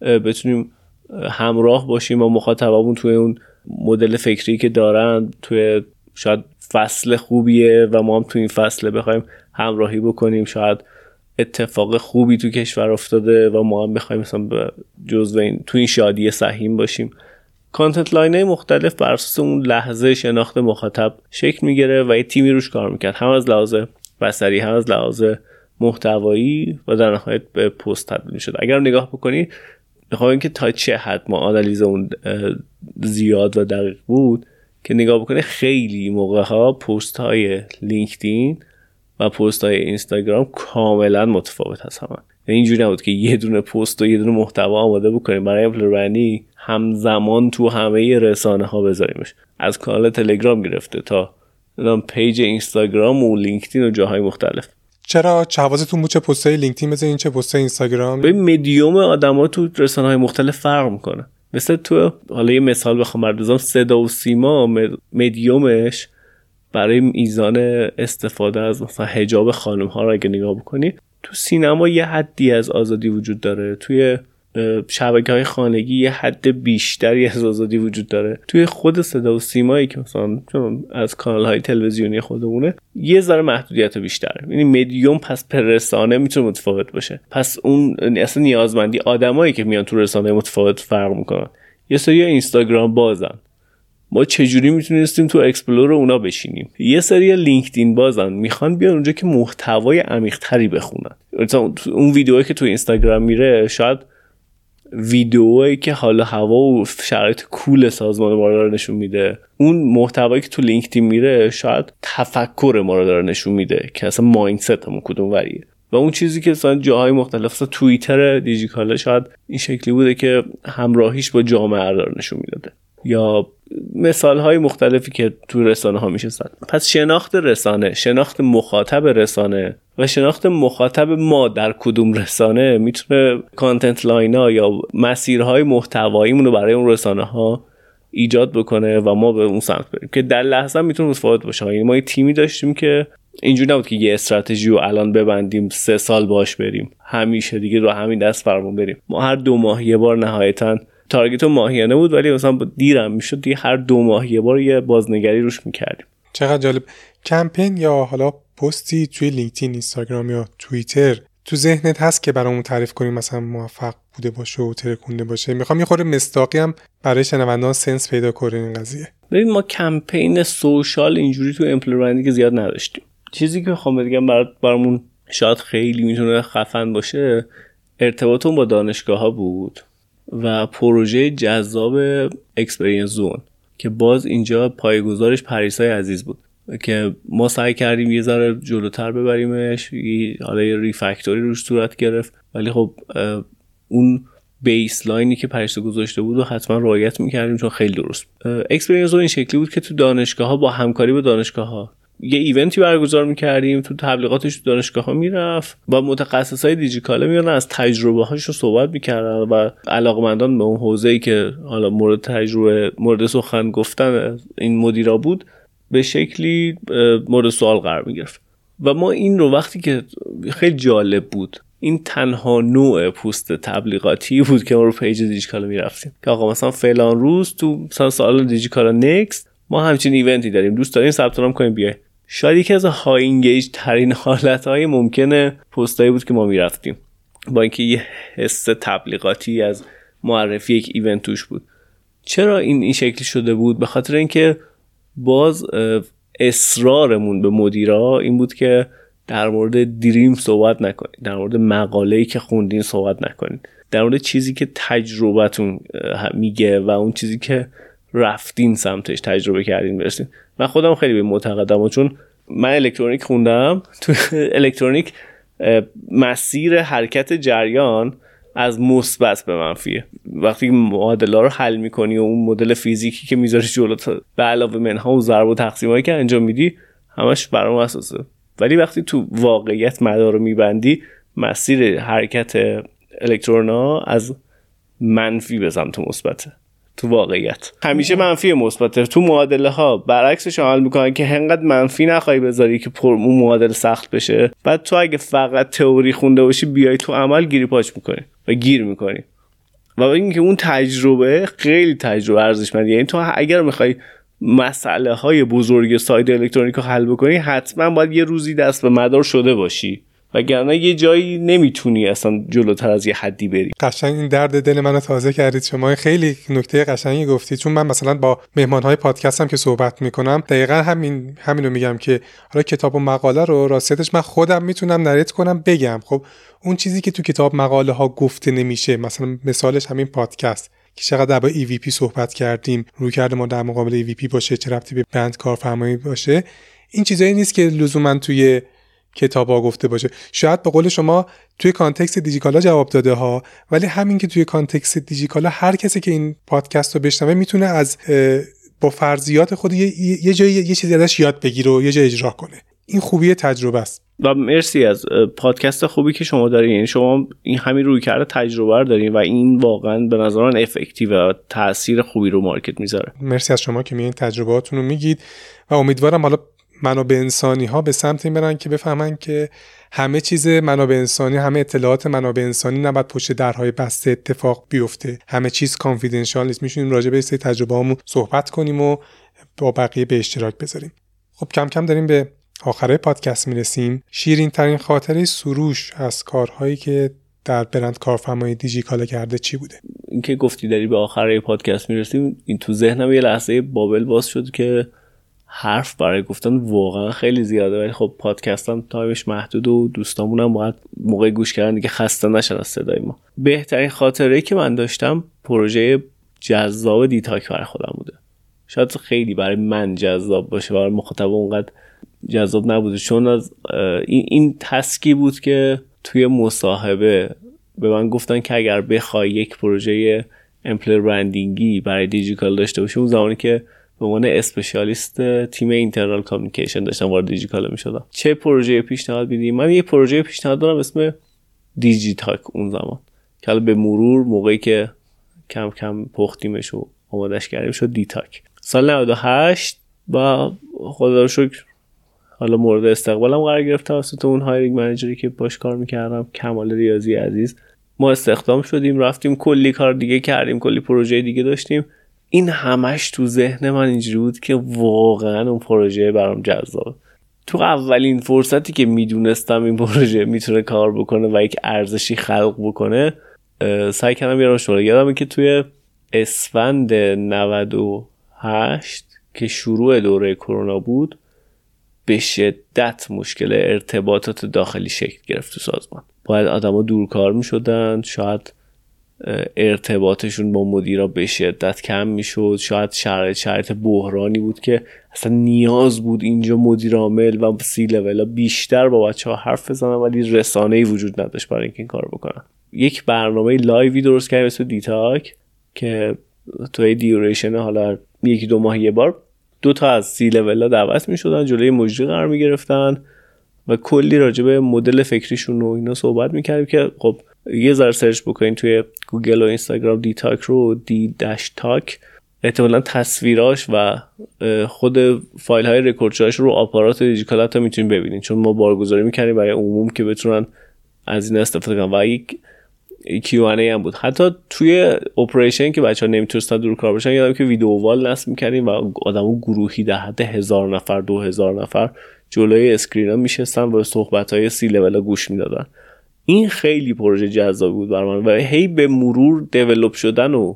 بتونیم همراه باشیم و مخاطبمون توی اون مدل فکری که دارن توی شاید فصل خوبیه و ما هم توی این فصل بخوایم همراهی بکنیم. شاید اتفاق خوبی تو کشور افتاده و ما هم بخوایم مثلا جزو این تو این شادی سهیم باشیم. content line مختلف بر اساس اون لحظه شناخت مخاطب شکل می‌گیره و یه تیمی روش کار می‌کرد. هم از لحاظ بصری هم از لحاظ محتوایی و در نهایت به پست تبدیل می‌شد. اگر نگاه بکنی می‌خوام اینکه تا چه حد ما آنالیز اون زیاد و دقیق بود که نگاه بکنه خیلی موقع ها پست های لینکدین و پست های اینستاگرام کاملا متفاوت هست یعنی اینجوری نبود که یه دونه پست و یه دونه محتوا آماده بکنیم. برای employer branding همزمان تو همه رسانه ها بذاریمش. از کانال تلگرام گرفته تا پیج اینستاگرام و لینکدین و جاهای مختلف. چرا choice تون بود چه پستای لینکدین مثل این چه پستای اینستاگرام؟ به مدیوم آدما تو رسانه های مختلف فرق می‌کنه. مثل تو حالا یه مثال بخوام بردازم صدا و سیما مدیومش برای میزان استفاده از مثلا حجاب خانم ها رو اگه نگاه بکنی تو سینما یه حدی از آزادی وجود داره. توی شبکه های خانگی یه حد بیشتری از آزادی وجود داره. توی خود صدا و سیمایی که مثلا از کانال های تلویزیونی خودمونه یه ذره محدودیت بیشتره. یعنی مدیوم پس per رسانه می‌تونه متفاوت باشه. پس اون اصلا نیازمندی آدمایی که میان تو رسانه متفاوت فرق می‌کنن. یه سری اینستاگرام بازن. ما چجوری می‌تونستیم تو explore اونا بشینیم؟ یه سری لینکدین بازن. می‌خوان بیان اونجا که محتوای عمیقتری بخونن. اون ویدیوهایی که تو اینستاگرام میره شاید ویدئویی که حالا هوا و شرایط cool سازمان ما رو نشون میده. اون محتوایی که تو لینکدین میره شاید تفکر ما رو داره نشون میده که اصلا mindset همون کدوم وریه. و اون چیزی که مثلا جاهای مختلف مثلا توییتر دیجیکاله شاید این شکلی بوده که همراهیش با جامعه داره نشون می‌داده. یا مثال های مختلفی که تو رسانه ها میشه زد پس شناخت رسانه شناخت مخاطب رسانه و شناخت مخاطب ما در کدوم رسانه می‌تونه کانتنت لاینا یا مسیرهای محتواییمون رو برای اون رسانه ها ایجاد بکنه و ما به اون سمت بریم. که در لحظه می‌تونه متفاوت باشه. یعنی ما یه تیمی داشتیم که اینجوری نبود که یه استراتژی رو الان ببندیم سه سال باش بریم همیشه دیگه رو همین دست فرمون بریم. ما هر دو ماه یه بار نهایتا تارگت ماهیانه بود ولی مثلا دیرم می‌شد دیگه هر دو ماه یه بار یه بازنگری روش می‌کردیم. چقدر جالب. کمپین یا حالا پستی توی لینکدین اینستاگرام یا توییتر تو ذهنت هست که برامون تعریف کنیم مثلا موفق بوده باشه و ترکونده باشه؟ می‌خوام یه خورده مستاقی هم برای شنوندان سنس پیدا کنه این قضیه. ببین ما کمپین social اینجوری تو employer که زیاد نداشتیم. چیزی که می‌خوام بگم برامون شاید خیلی می‌تونه خفن باشه ارتباطمون با دانشگاه ها بود. و پروژه جذاب experience zone که باز اینجا پایه‌گذارش پریسای عزیز بود. که ما سعی کردیم یه ذره جلوتر ببریمش حالا یه refactor ی روش صورت گرفت. ولی خب اون baseline ی که پریسا گذاشته بود و حتما رعایت می‌کردیم چون خیلی درست. experience این شکلی بود که تو دانشگاه ها با همکاری با دانشگاه ها یه event ی برگزار می‌کردیم تو تبلیغاتش تو دانشگاه ها می‌رفت با متخصص های دیجیکالا میان از تجربه هاشون صحبت می‌کردن و علاقمندان به اون حوزه ای که حالا مورد تجربه مورد سخن گفتن این مدیرا بود به شکلی مورد سوال قرار می‌گرفت. و ما این رو وقتی که خیلی جالب بود این تنها نوع پست تبلیغاتی بود که ما رو پیج دیجیکالا می‌رفتیم. که آقا مثلا فلان روز تو مثلا سالن دیجیکالا next ما همچین event ی داریم. دوست داریم ثبت نام کنید بیاید شاید یکی از high engage ترین حالت های ممکنه پستایی بود که ما می‌رفتیم. با اینکه یه حس تبلیغاتی از معرفی یک event توش بود. چرا این این شکلی شده بود؟ به خاطر اینکه باز اصرارمون به مدیرا این بود که در مورد دریم صحبت نکنید. در مورد مقاله‌ای که خوندین صحبت نکنید. در مورد چیزی که تجربتون میگه و اون چیزی که رفتین سمتش تجربه کردین برسین. من خودم خیلی به معتقدم چون من الکترونیک خوندم تو الکترونیک مسیر حرکت جریان از مثبت به منفیه وقتی معادله رو حل می‌کنی و اون مدل فیزیکی که می‌ذاری جلو به علاوه منها و ضرب و تقسیمایی که انجام میدی همش برام اساسه. ولی وقتی تو واقعیت مدار رو میبندی مسیر حرکت الکترونا از منفی به سمت مثبته. تو واقعیت. همیشه منفی مثبته. تو معادله ها برعکسش عمل می‌کنن که هنقدر منفی نخوای بذاری که پر اون معادله سخت بشه. بعد تو اگه فقط تئوری خونده باشی بیای تو عمل گیری پاچ می‌کنی و گیر می‌کنی. و اینکه اون تجربه خیلی تجربه ارزشمندی یعنی تو اگر می‌خوای مسئله های بزرگ ساید الکترونیک رو حل بکنی حتما باید یه روزی دست به مدار شده باشی. وگرنه یه جایی نمی‌تونی اصلا جلوتر از یه حدی بری. قشنگ این درد دل منو تازه کردید شما. خیلی نکته قشنگی گفتید. چون من مثلا با مهمان های پادکستم که صحبت می‌کنم دقیقا همین همینو میگم که حالا کتاب و مقاله رو راستش من خودم می‌تونم نریت کنم بگم. خب اون چیزی که تو کتاب مقاله ها گفته نمیشه مثلا مثالش همین پادکست که چقدر در EVP صحبت کردیم رویکرد ما در مقابل EVP باشه چه ربطی به برند کارفرمایی باشه. این چیزایی نیست که لزوما توی کتاب ها گفته باشه. شاید به قول شما توی context دیجیکالا جواب داده ها ولی همین که توی context دیجیکالا هر کسی که این پادکست رو بشنوه می‌تونه از با فرضیات خود یه, یه جایی یه چیزی ازش یاد بگیره و یه جای اجرا کنه. این خوبی تجربه است. و مرسی از پادکست خوبی که شما دارین. یعنی شما این همین روی کرده تجربه رو دارین و این واقعا به نظر من افکتیو و تاثیر خوبی رو مارکت می‌ذاره. مرسی از شما که میین تجربهاتون رو میگید و امیدوارم حالا منابع انسانی ها به سمت این برن که بفهمن که همه چیز منابع انسانی همه اطلاعات منابع انسانی نباید پشت درهای بسته اتفاق بیفته. همه چیز کانفیدنشال نیست. میشونیم راجع به سری تجربه صحبت کنیم و با بقیه به اشتراک بذاریم. خب کم کم داریم به آخرهای پادکست می‌رسیم. شیرین ترین خاطره سروش از کارهایی که در برند کارفرمای دیجیکالا کرده چی بوده؟ اینکه گفتی داری به آخره پادکست می‌رسیم این تو ذهنم یه لحظه bubble باز شد که حرف برای گفتن واقعا خیلی زیاده ولی خب پادکست هم time ش محدود و دوستامون هم باید موقع گوش کردن دیگه خسته نشن از صدای ما. بهترین خاطره که من داشتم پروژه جذاب دیتاک برای خودم بوده. شاید خیلی برای من جذاب باشه برای مخاطب اونقدر جذاب نبوده. چون از این, این task ی بود که توی مصاحبه به من گفتن که اگر بخوای یک پروژه employer branding ی برای دیجیکالا داشته باشی اون زمانی که به عنوان specialist تیم internal communication داشتم وارد دیجیکالا می شدم چه پروژه پیشنهاد میدی من یه پروژه پیشنهاد دارم اسم دیجیتاک اون زمان. که به مرور موقعی که کم کم پختیمش و آمادش کردیم شد دیتاک. سال 98 با خدا رو شکر حالا مورد استقبالم قرار گرفت توسط اون hiring manager ی که باهاش کار می‌کردم کمال ریاضی عزیز ما استخدام شدیم رفتیم کلی کار دیگه کردیم کلی پروژه دیگه داشتیم. این همش تو ذهن من اینجوری بود که واقعا اون پروژه برام جذاب. تو اولین فرصتی که می‌دونستم این پروژه می‌تونه کار بکنه و یک ارزشی خلق بکنه سعی کردم بیارم شما یادمه که توی اسفند 98 که شروع دوره کرونا بود به شدت مشکل ارتباطات داخلی شکل گرفت تو سازمان. باید آدما دورکار می شدن شاید ارتباطشون با مدیرا به شدت کم می‌شد. شاید شرایط شرایط بحرانی بود که اصلا نیاز بود اینجا مدیر عامل و سی لول بیشتر با بچه ها حرف بزنن ولی رسانه ای وجود نداشت برای اینکه این کار بکنن. یک برنامه live ی درست کردیم اسم دیتاک که توی duration حالا یکی دو ماه یه بار دو تا از سی لول دعوت می شدن جلوی مجری قرار می گرفتن و کلی راجع به مدل فکریشون و اینا صحبت می‌کردیم که خب یه ذره search بکنین توی گوگل و اینستاگرام دی تاک رو D dash talk. احتمالا تصویراش و خود فایل های رکورد رو آپارات دیجی‌کالا حتی می‌تونید ببینید چون ما بارگذاری می‌کردیم برای عموم که بتونن از این استفاده کنن. و یک Q&A هم بود. حتی توی operation که بچه ها نمی‌تونستن دور کار باشن یادم که video wall نصب می‌کردیم و آدما گروهی در حد هزار نفر دو هزار نفر جلوی screen ها میشستن و صحبت های سی لول گوش می‌دادن. این خیلی پروژه جذابی بود بر من و هی به مرور develop شدن و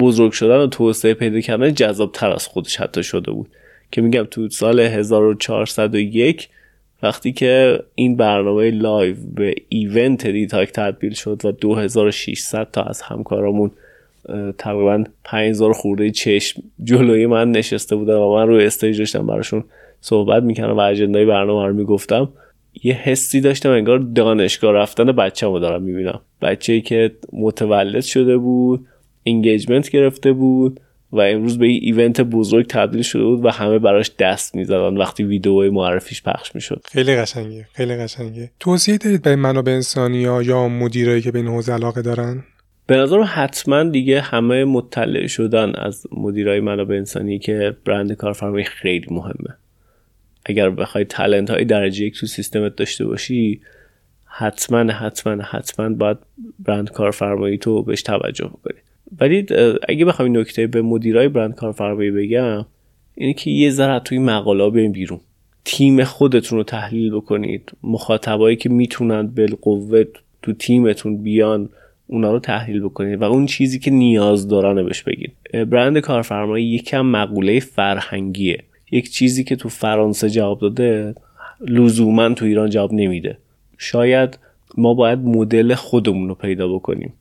بزرگ شدن و توسعه پیدا کردن جذاب تر از خودش حتی شده بود. که میگم تو سال 1401 وقتی که این برنامه live به event دیتاک تبدیل شد و 2600 تا از همکارامون تقریبا 5000 خورده چشم جلوی من نشسته بودن و من روی stage داشتم براشون صحبت می‌کردم و agenda ی برنامه رو می‌گفتم. یه حسی داشتم انگار دانشگاه رفتن بچه رو دارم می‌بینم. بچه ای که متولد شده بود انگیجمنت گرفته بود و امروز به این ایونت بزرگ تبدیل شده بود و همه براش دست می‌زدن وقتی ویدیو معرفیش پخش می‌شد. خیلی قشنگه خیلی قشنگه. توصیه دارید به منابع انسانی ها یا مدیرایی که به این حوزه علاقه دارن؟ به نظر حتما دیگه همه مطلع شدن از مدیرای منابع انسانی که برند کارفرمایی خیلی مهمه. اگر بخوای تلنت های درجه یک تو سیستمت داشته باشی حتما حتما حتما باید برند کارفرمایی تو بهش توجه بکنی. ولی اگه بخوام نکته به مدیرای برند کارفرمایی بگم اینه که یه ذره توی مقاله بیاین بیرون. تیم خودتون رو تحلیل بکنید. مخاطبایی که می‌تونن بالقوه تو تیمتون بیان اونا رو تحلیل بکنید و اون چیزی که نیاز دارن بهش بگید. برند کارفرمایی یکم مقوله فرهنگیه. یک چیزی که تو فرانسه جواب داده لزوما تو ایران جواب نمیده. شاید ما باید مدل خودمون رو پیدا بکنیم.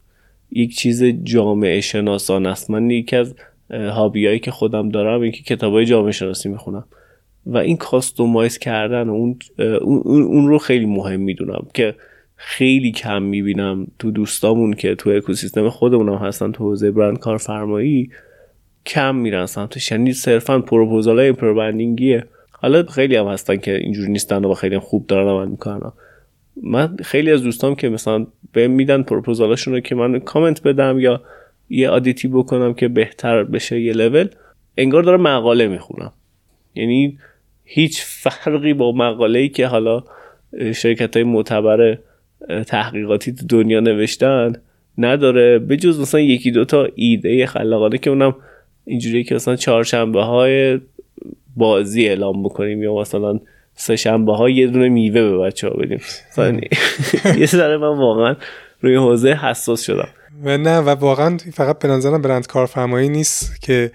یک چیز جامعه شناسان است. من یکی از هابیایی که خودم دارم این که کتابای جامعه شناسی می‌خونم. و این کاستومایز کردن اون, اون, رو خیلی مهم می‌دونم که خیلی کم می‌بینم تو دوستامون که تو اکوسیستم خودمون هستن تو حوزه برند کارفرمایی کم میرن سمتش. یعنی صرفا پروپوزال های حالا خیلی هم هستن که اینجوری نیستن و خیلی خوب دارن عمل می‌کنن. من خیلی از دوستام که مثلا به میدن پروپوزالاشون رو که من کامنت بدم یا یه آدیتی بکنم که بهتر بشه یه لول انگار داره مقاله می‌خونم. یعنی هیچ فرقی با مقاله ای که حالا شرکت های معتبر تحقیقاتی دنیا نوشتن نداره. به جز مثلا یکی دوتا ایده خلاقانه که اونم اینجوری که مثلا چهارشنبه های بازی اعلام بکنیم یا مثلا سه شنبه ها یه دونه میوه به بچه ها بدیم یه ذره من واقعا روی حوزه حساس شدم. و نه و واقعا فقط به نظرم برند کارفرمایی نیست که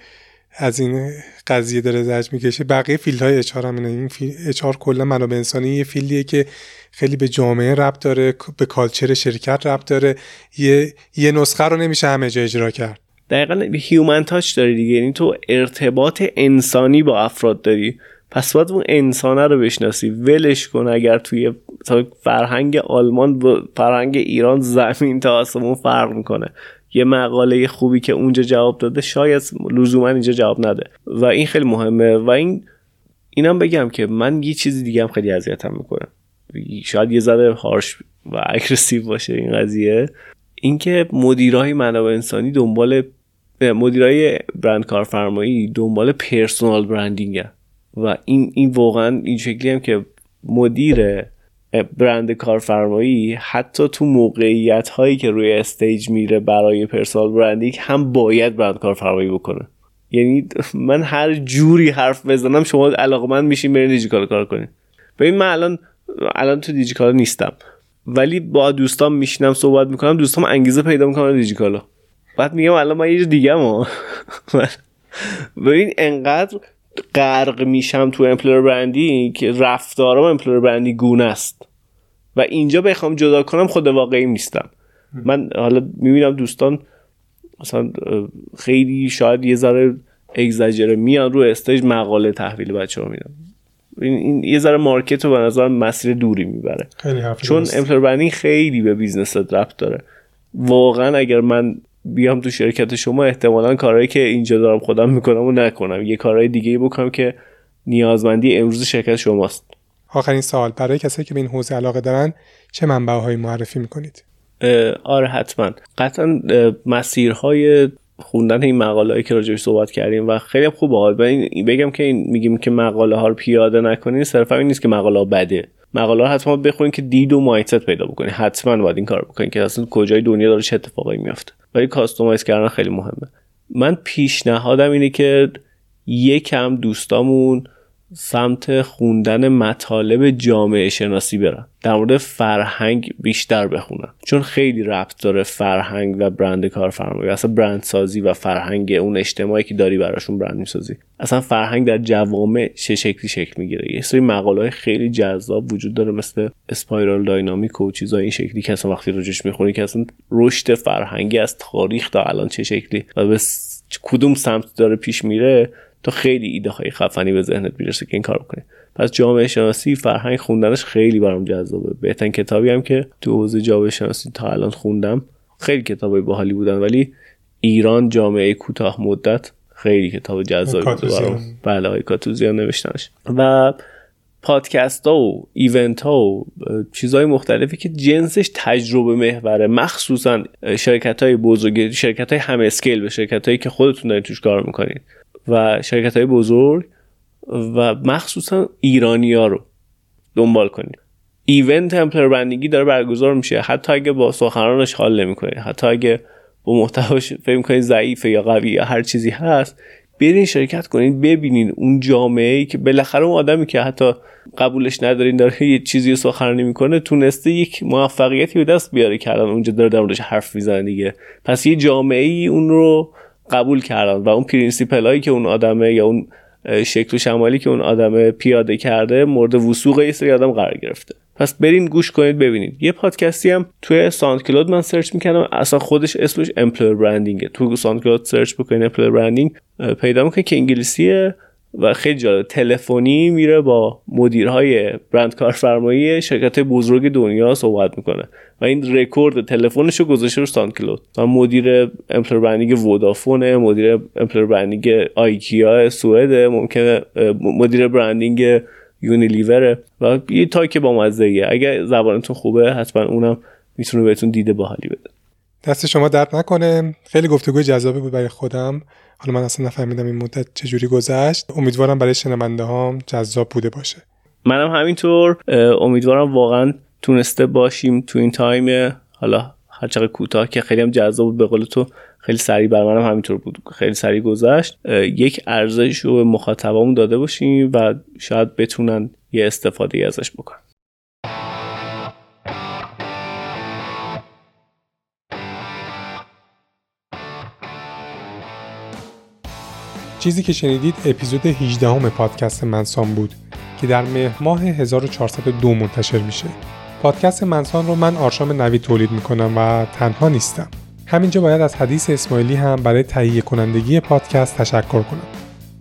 از این قضیه داره زجر می‌کشه. بقیه field های HR هم اینه. این HR کلا منابع انسانی یه field یه که خیلی به جامعه ربط داره به culture شرکت ربط داره. یه یه نسخه رو نمیشه همه جا اجرا کرد. دقیقا هیومن تاچ داری دیگه. یعنی تو ارتباط انسانی با افراد داری. پس باید اون انسانه رو بشناسی. ولش کن اگر توی فرهنگ آلمان با فرهنگ ایران زمین تا آسمون فرق می‌کنه. یه مقاله خوبی که اونجا جواب داده شاید لزوما اینجا جواب نده. و این خیلی مهمه. و این اینم بگم که من یه چیزی دیگه هم خیلی اذیتم می‌کنه. شاید یه ذره harsh و aggressive باشه این قضیه. اینکه مدیرای منابع انسانی دنبال مدیرای برند کارفرمایی دنبال personal branding و این این واقعا این شکلی هم که مدیر برند کارفرمایی حتی تو موقعیت هایی که روی stage میره برای personal branding هم باید برند کارفرمایی بکنه. یعنی من هر جوری حرف بزنم شما من میشین برین دیجیکال کار کنین. ببین من الان الان تو دیجیکال نیستم. ولی با دوستان میشینم صحبت می‌کنم دوستام انگیزه پیدا می‌کنم دیجیکالا. بعد میگم الان من یه دیگه ما ببین انقدر غرق میشم تو امپلور برندینگ که رفتارم امپلور برندینگ گونه است. و اینجا بخوام جدا کنم خود واقعی نیستم. من حالا می‌بینم دوستان مثلا خیلی شاید یه ذره اگزجره میان رو stage مقاله تحویل بچه ها میدم این, این یه ذره market رو به نظر مسیر دوری می‌بره. خیلی چون employer branding خیلی به business ربط داره. واقعا اگر من بیام تو شرکت شما احتمالا کارهایی که اینجا دارم خودم می‌کنم و نکنم. یه کارهای دیگه بکنم که نیازمندی امروز شرکت شماست. آخرین سال برای کسایی که به این حوزه علاقه دارن چه منبع معرفی می‌کنید؟ آره حتما. قطعا مسیرهای خوندن این مقاله هایی که راجعش صحبت کردیم و خیلی خوب این بگم که این میگیم که مقاله ها رو پیاده نکنین صرفا این نیست که مقاله ها بده. مقاله ها حتما بخونین که دید و مایندست پیدا بکنین. حتما باید این کار بکنین که اصلا کجای دنیا داره چه اتفاقایی میافته. ولی کاستومایز کردن خیلی مهمه. من پیشنهادم اینه که یکم دوستامون سمت خوندن مطالب جامعه شناسی برن در مورد فرهنگ بیشتر بخونن چون خیلی ربط داره فرهنگ و برند کارفرمایی. اصلا برند سازی و فرهنگ اون اجتماعی که داری براشون برند می‌سازی. اصلا فرهنگ در جوامع چه شکلی شکل می‌گیره؟ یه سری مقاله های خیلی جذاب وجود داره مثل اسپایرال داینامیک و چیزای این شکلی که اصلا وقتی روش می‌خونی که اصلا رشد فرهنگی از تاریخ تا الان چه شکلی و به کدوم سمت داره پیش میره تا خیلی ایده های خفنی به ذهنت می‌رسه که این کار بکنی پس جامعه شناسی فرهنگ خوندنش خیلی برام جذابه. بهترین کتابی هم که تو حوزه جامعه شناسی تا الان خوندم خیلی کتابای باحالی بودن ولی ایران جامعه کوتاه مدت خیلی کتاب جذابی بود برام. بله های کاتوزیان نوشتنش. و پادکست ها و event ها و چیزهای مختلفی که جنسش تجربه محوره. مخصوصا شرکت های بزرگ شرکت های هم scale به شرکت هایی که خودتون دارید توش کار می‌کنید و شرکت های بزرگ و مخصوصا ایرانی ها رو دنبال کنید event employer branding داره برگزار میشه. حتی اگه با سخنرانش حال نمی‌کنید حتی اگه با محتواش فکر کنید ضعیفه یا قوی یا هر چیزی هست برین شرکت کنید ببینین اون جامعه ای که بالاخره اون آدمی که حتی قبولش ندارین داره یه چیزی سخنرانی می‌کنه تونسته یک موفقیتی به دست بیاره که الان اونجا داره داره حرف می‌زنه دیگه. پس یه جامعه ای اون رو قبول کردن و اون principle هایی که اون آدمه یا اون شکل و شمایلی که اون آدم پیاده کرده مورد وثوق یه سری آدم قرار گرفته. پس برین گوش کنید ببینید. یه پادکستی هم توی SoundCloud من سرچ می‌کردم. اصلا خودش اسمش employer branding ه تو SoundCloud سرچ بکنید employer branding پیدا می‌کنید که انگلیسیه. و خیلی جالب. تلفنی میره با مدیرهای برند کارفرمایی شرکت بزرگ دنیا صحبت می‌کنه. و این رکورد تلفنش رو گذاشته رو SoundCloud و مدیر employer branding Vodafone مدیر employer branding IKEA سوئد ممکنه مدیر branding Unilever. و یه تایک با مزه اگه زبانتون خوبه حتما اونم می‌تونه بهتون دید باحالی بده. دست شما درد نکنه. خیلی گفتگوی جذابی بود برای خودم. حالا من اصلا نفهمیدم این مدت چجوری گذشت. امیدوارم برای شنونده هام جذاب بوده باشه. منم همینطور. امیدوارم واقعا تونسته باشیم تو این تایم. حالا هر چقدر کوتاه که خیلی هم جذاب بود. به قول تو خیلی سریع بر منم همینطور بود. خیلی سریع گذشت. یک ارزش رو به مخاطبمون داده باشیم و شاید بتونن یه استفاده ازش بکنن. چیزی که شنیدید اپیزود 18 هم پادکست منسان بود که در مهر ماه 1402 منتشر میشه. پادکست منسان رو من آرشام نوی تولید می‌کنم و تنها نیستم. همینجا باید از حدیث اسماعیلی هم برای تهیه کنندگی پادکست تشکر کنم.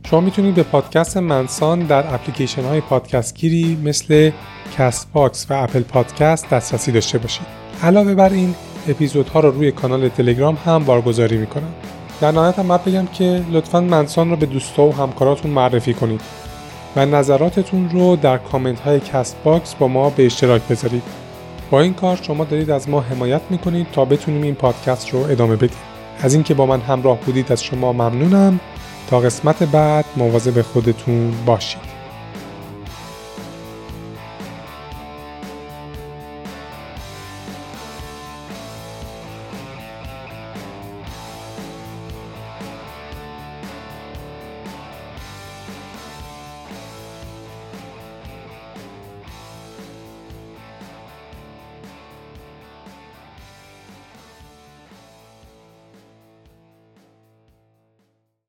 شما می‌تونید به پادکست منسان در اپلیکیشن های پادکست‌گیر مثل Castbox و Apple Podcast دسترسی داشته باشید. علاوه بر این اپیزودها رو روی کانال تلگرام هم بارگذاری می‌کنم. در نهایت هم بگم که لطفا منسان رو به دوستا و همکاراتون معرفی کنید و نظراتتون رو در کامنت های Castbox با ما به اشتراک بذارید. با این کار شما دارید از ما حمایت می‌کنید تا بتونیم این پادکست رو ادامه بدیم. از اینکه با من همراه بودید از شما ممنونم. تا قسمت بعد مواظب خودتون باشید.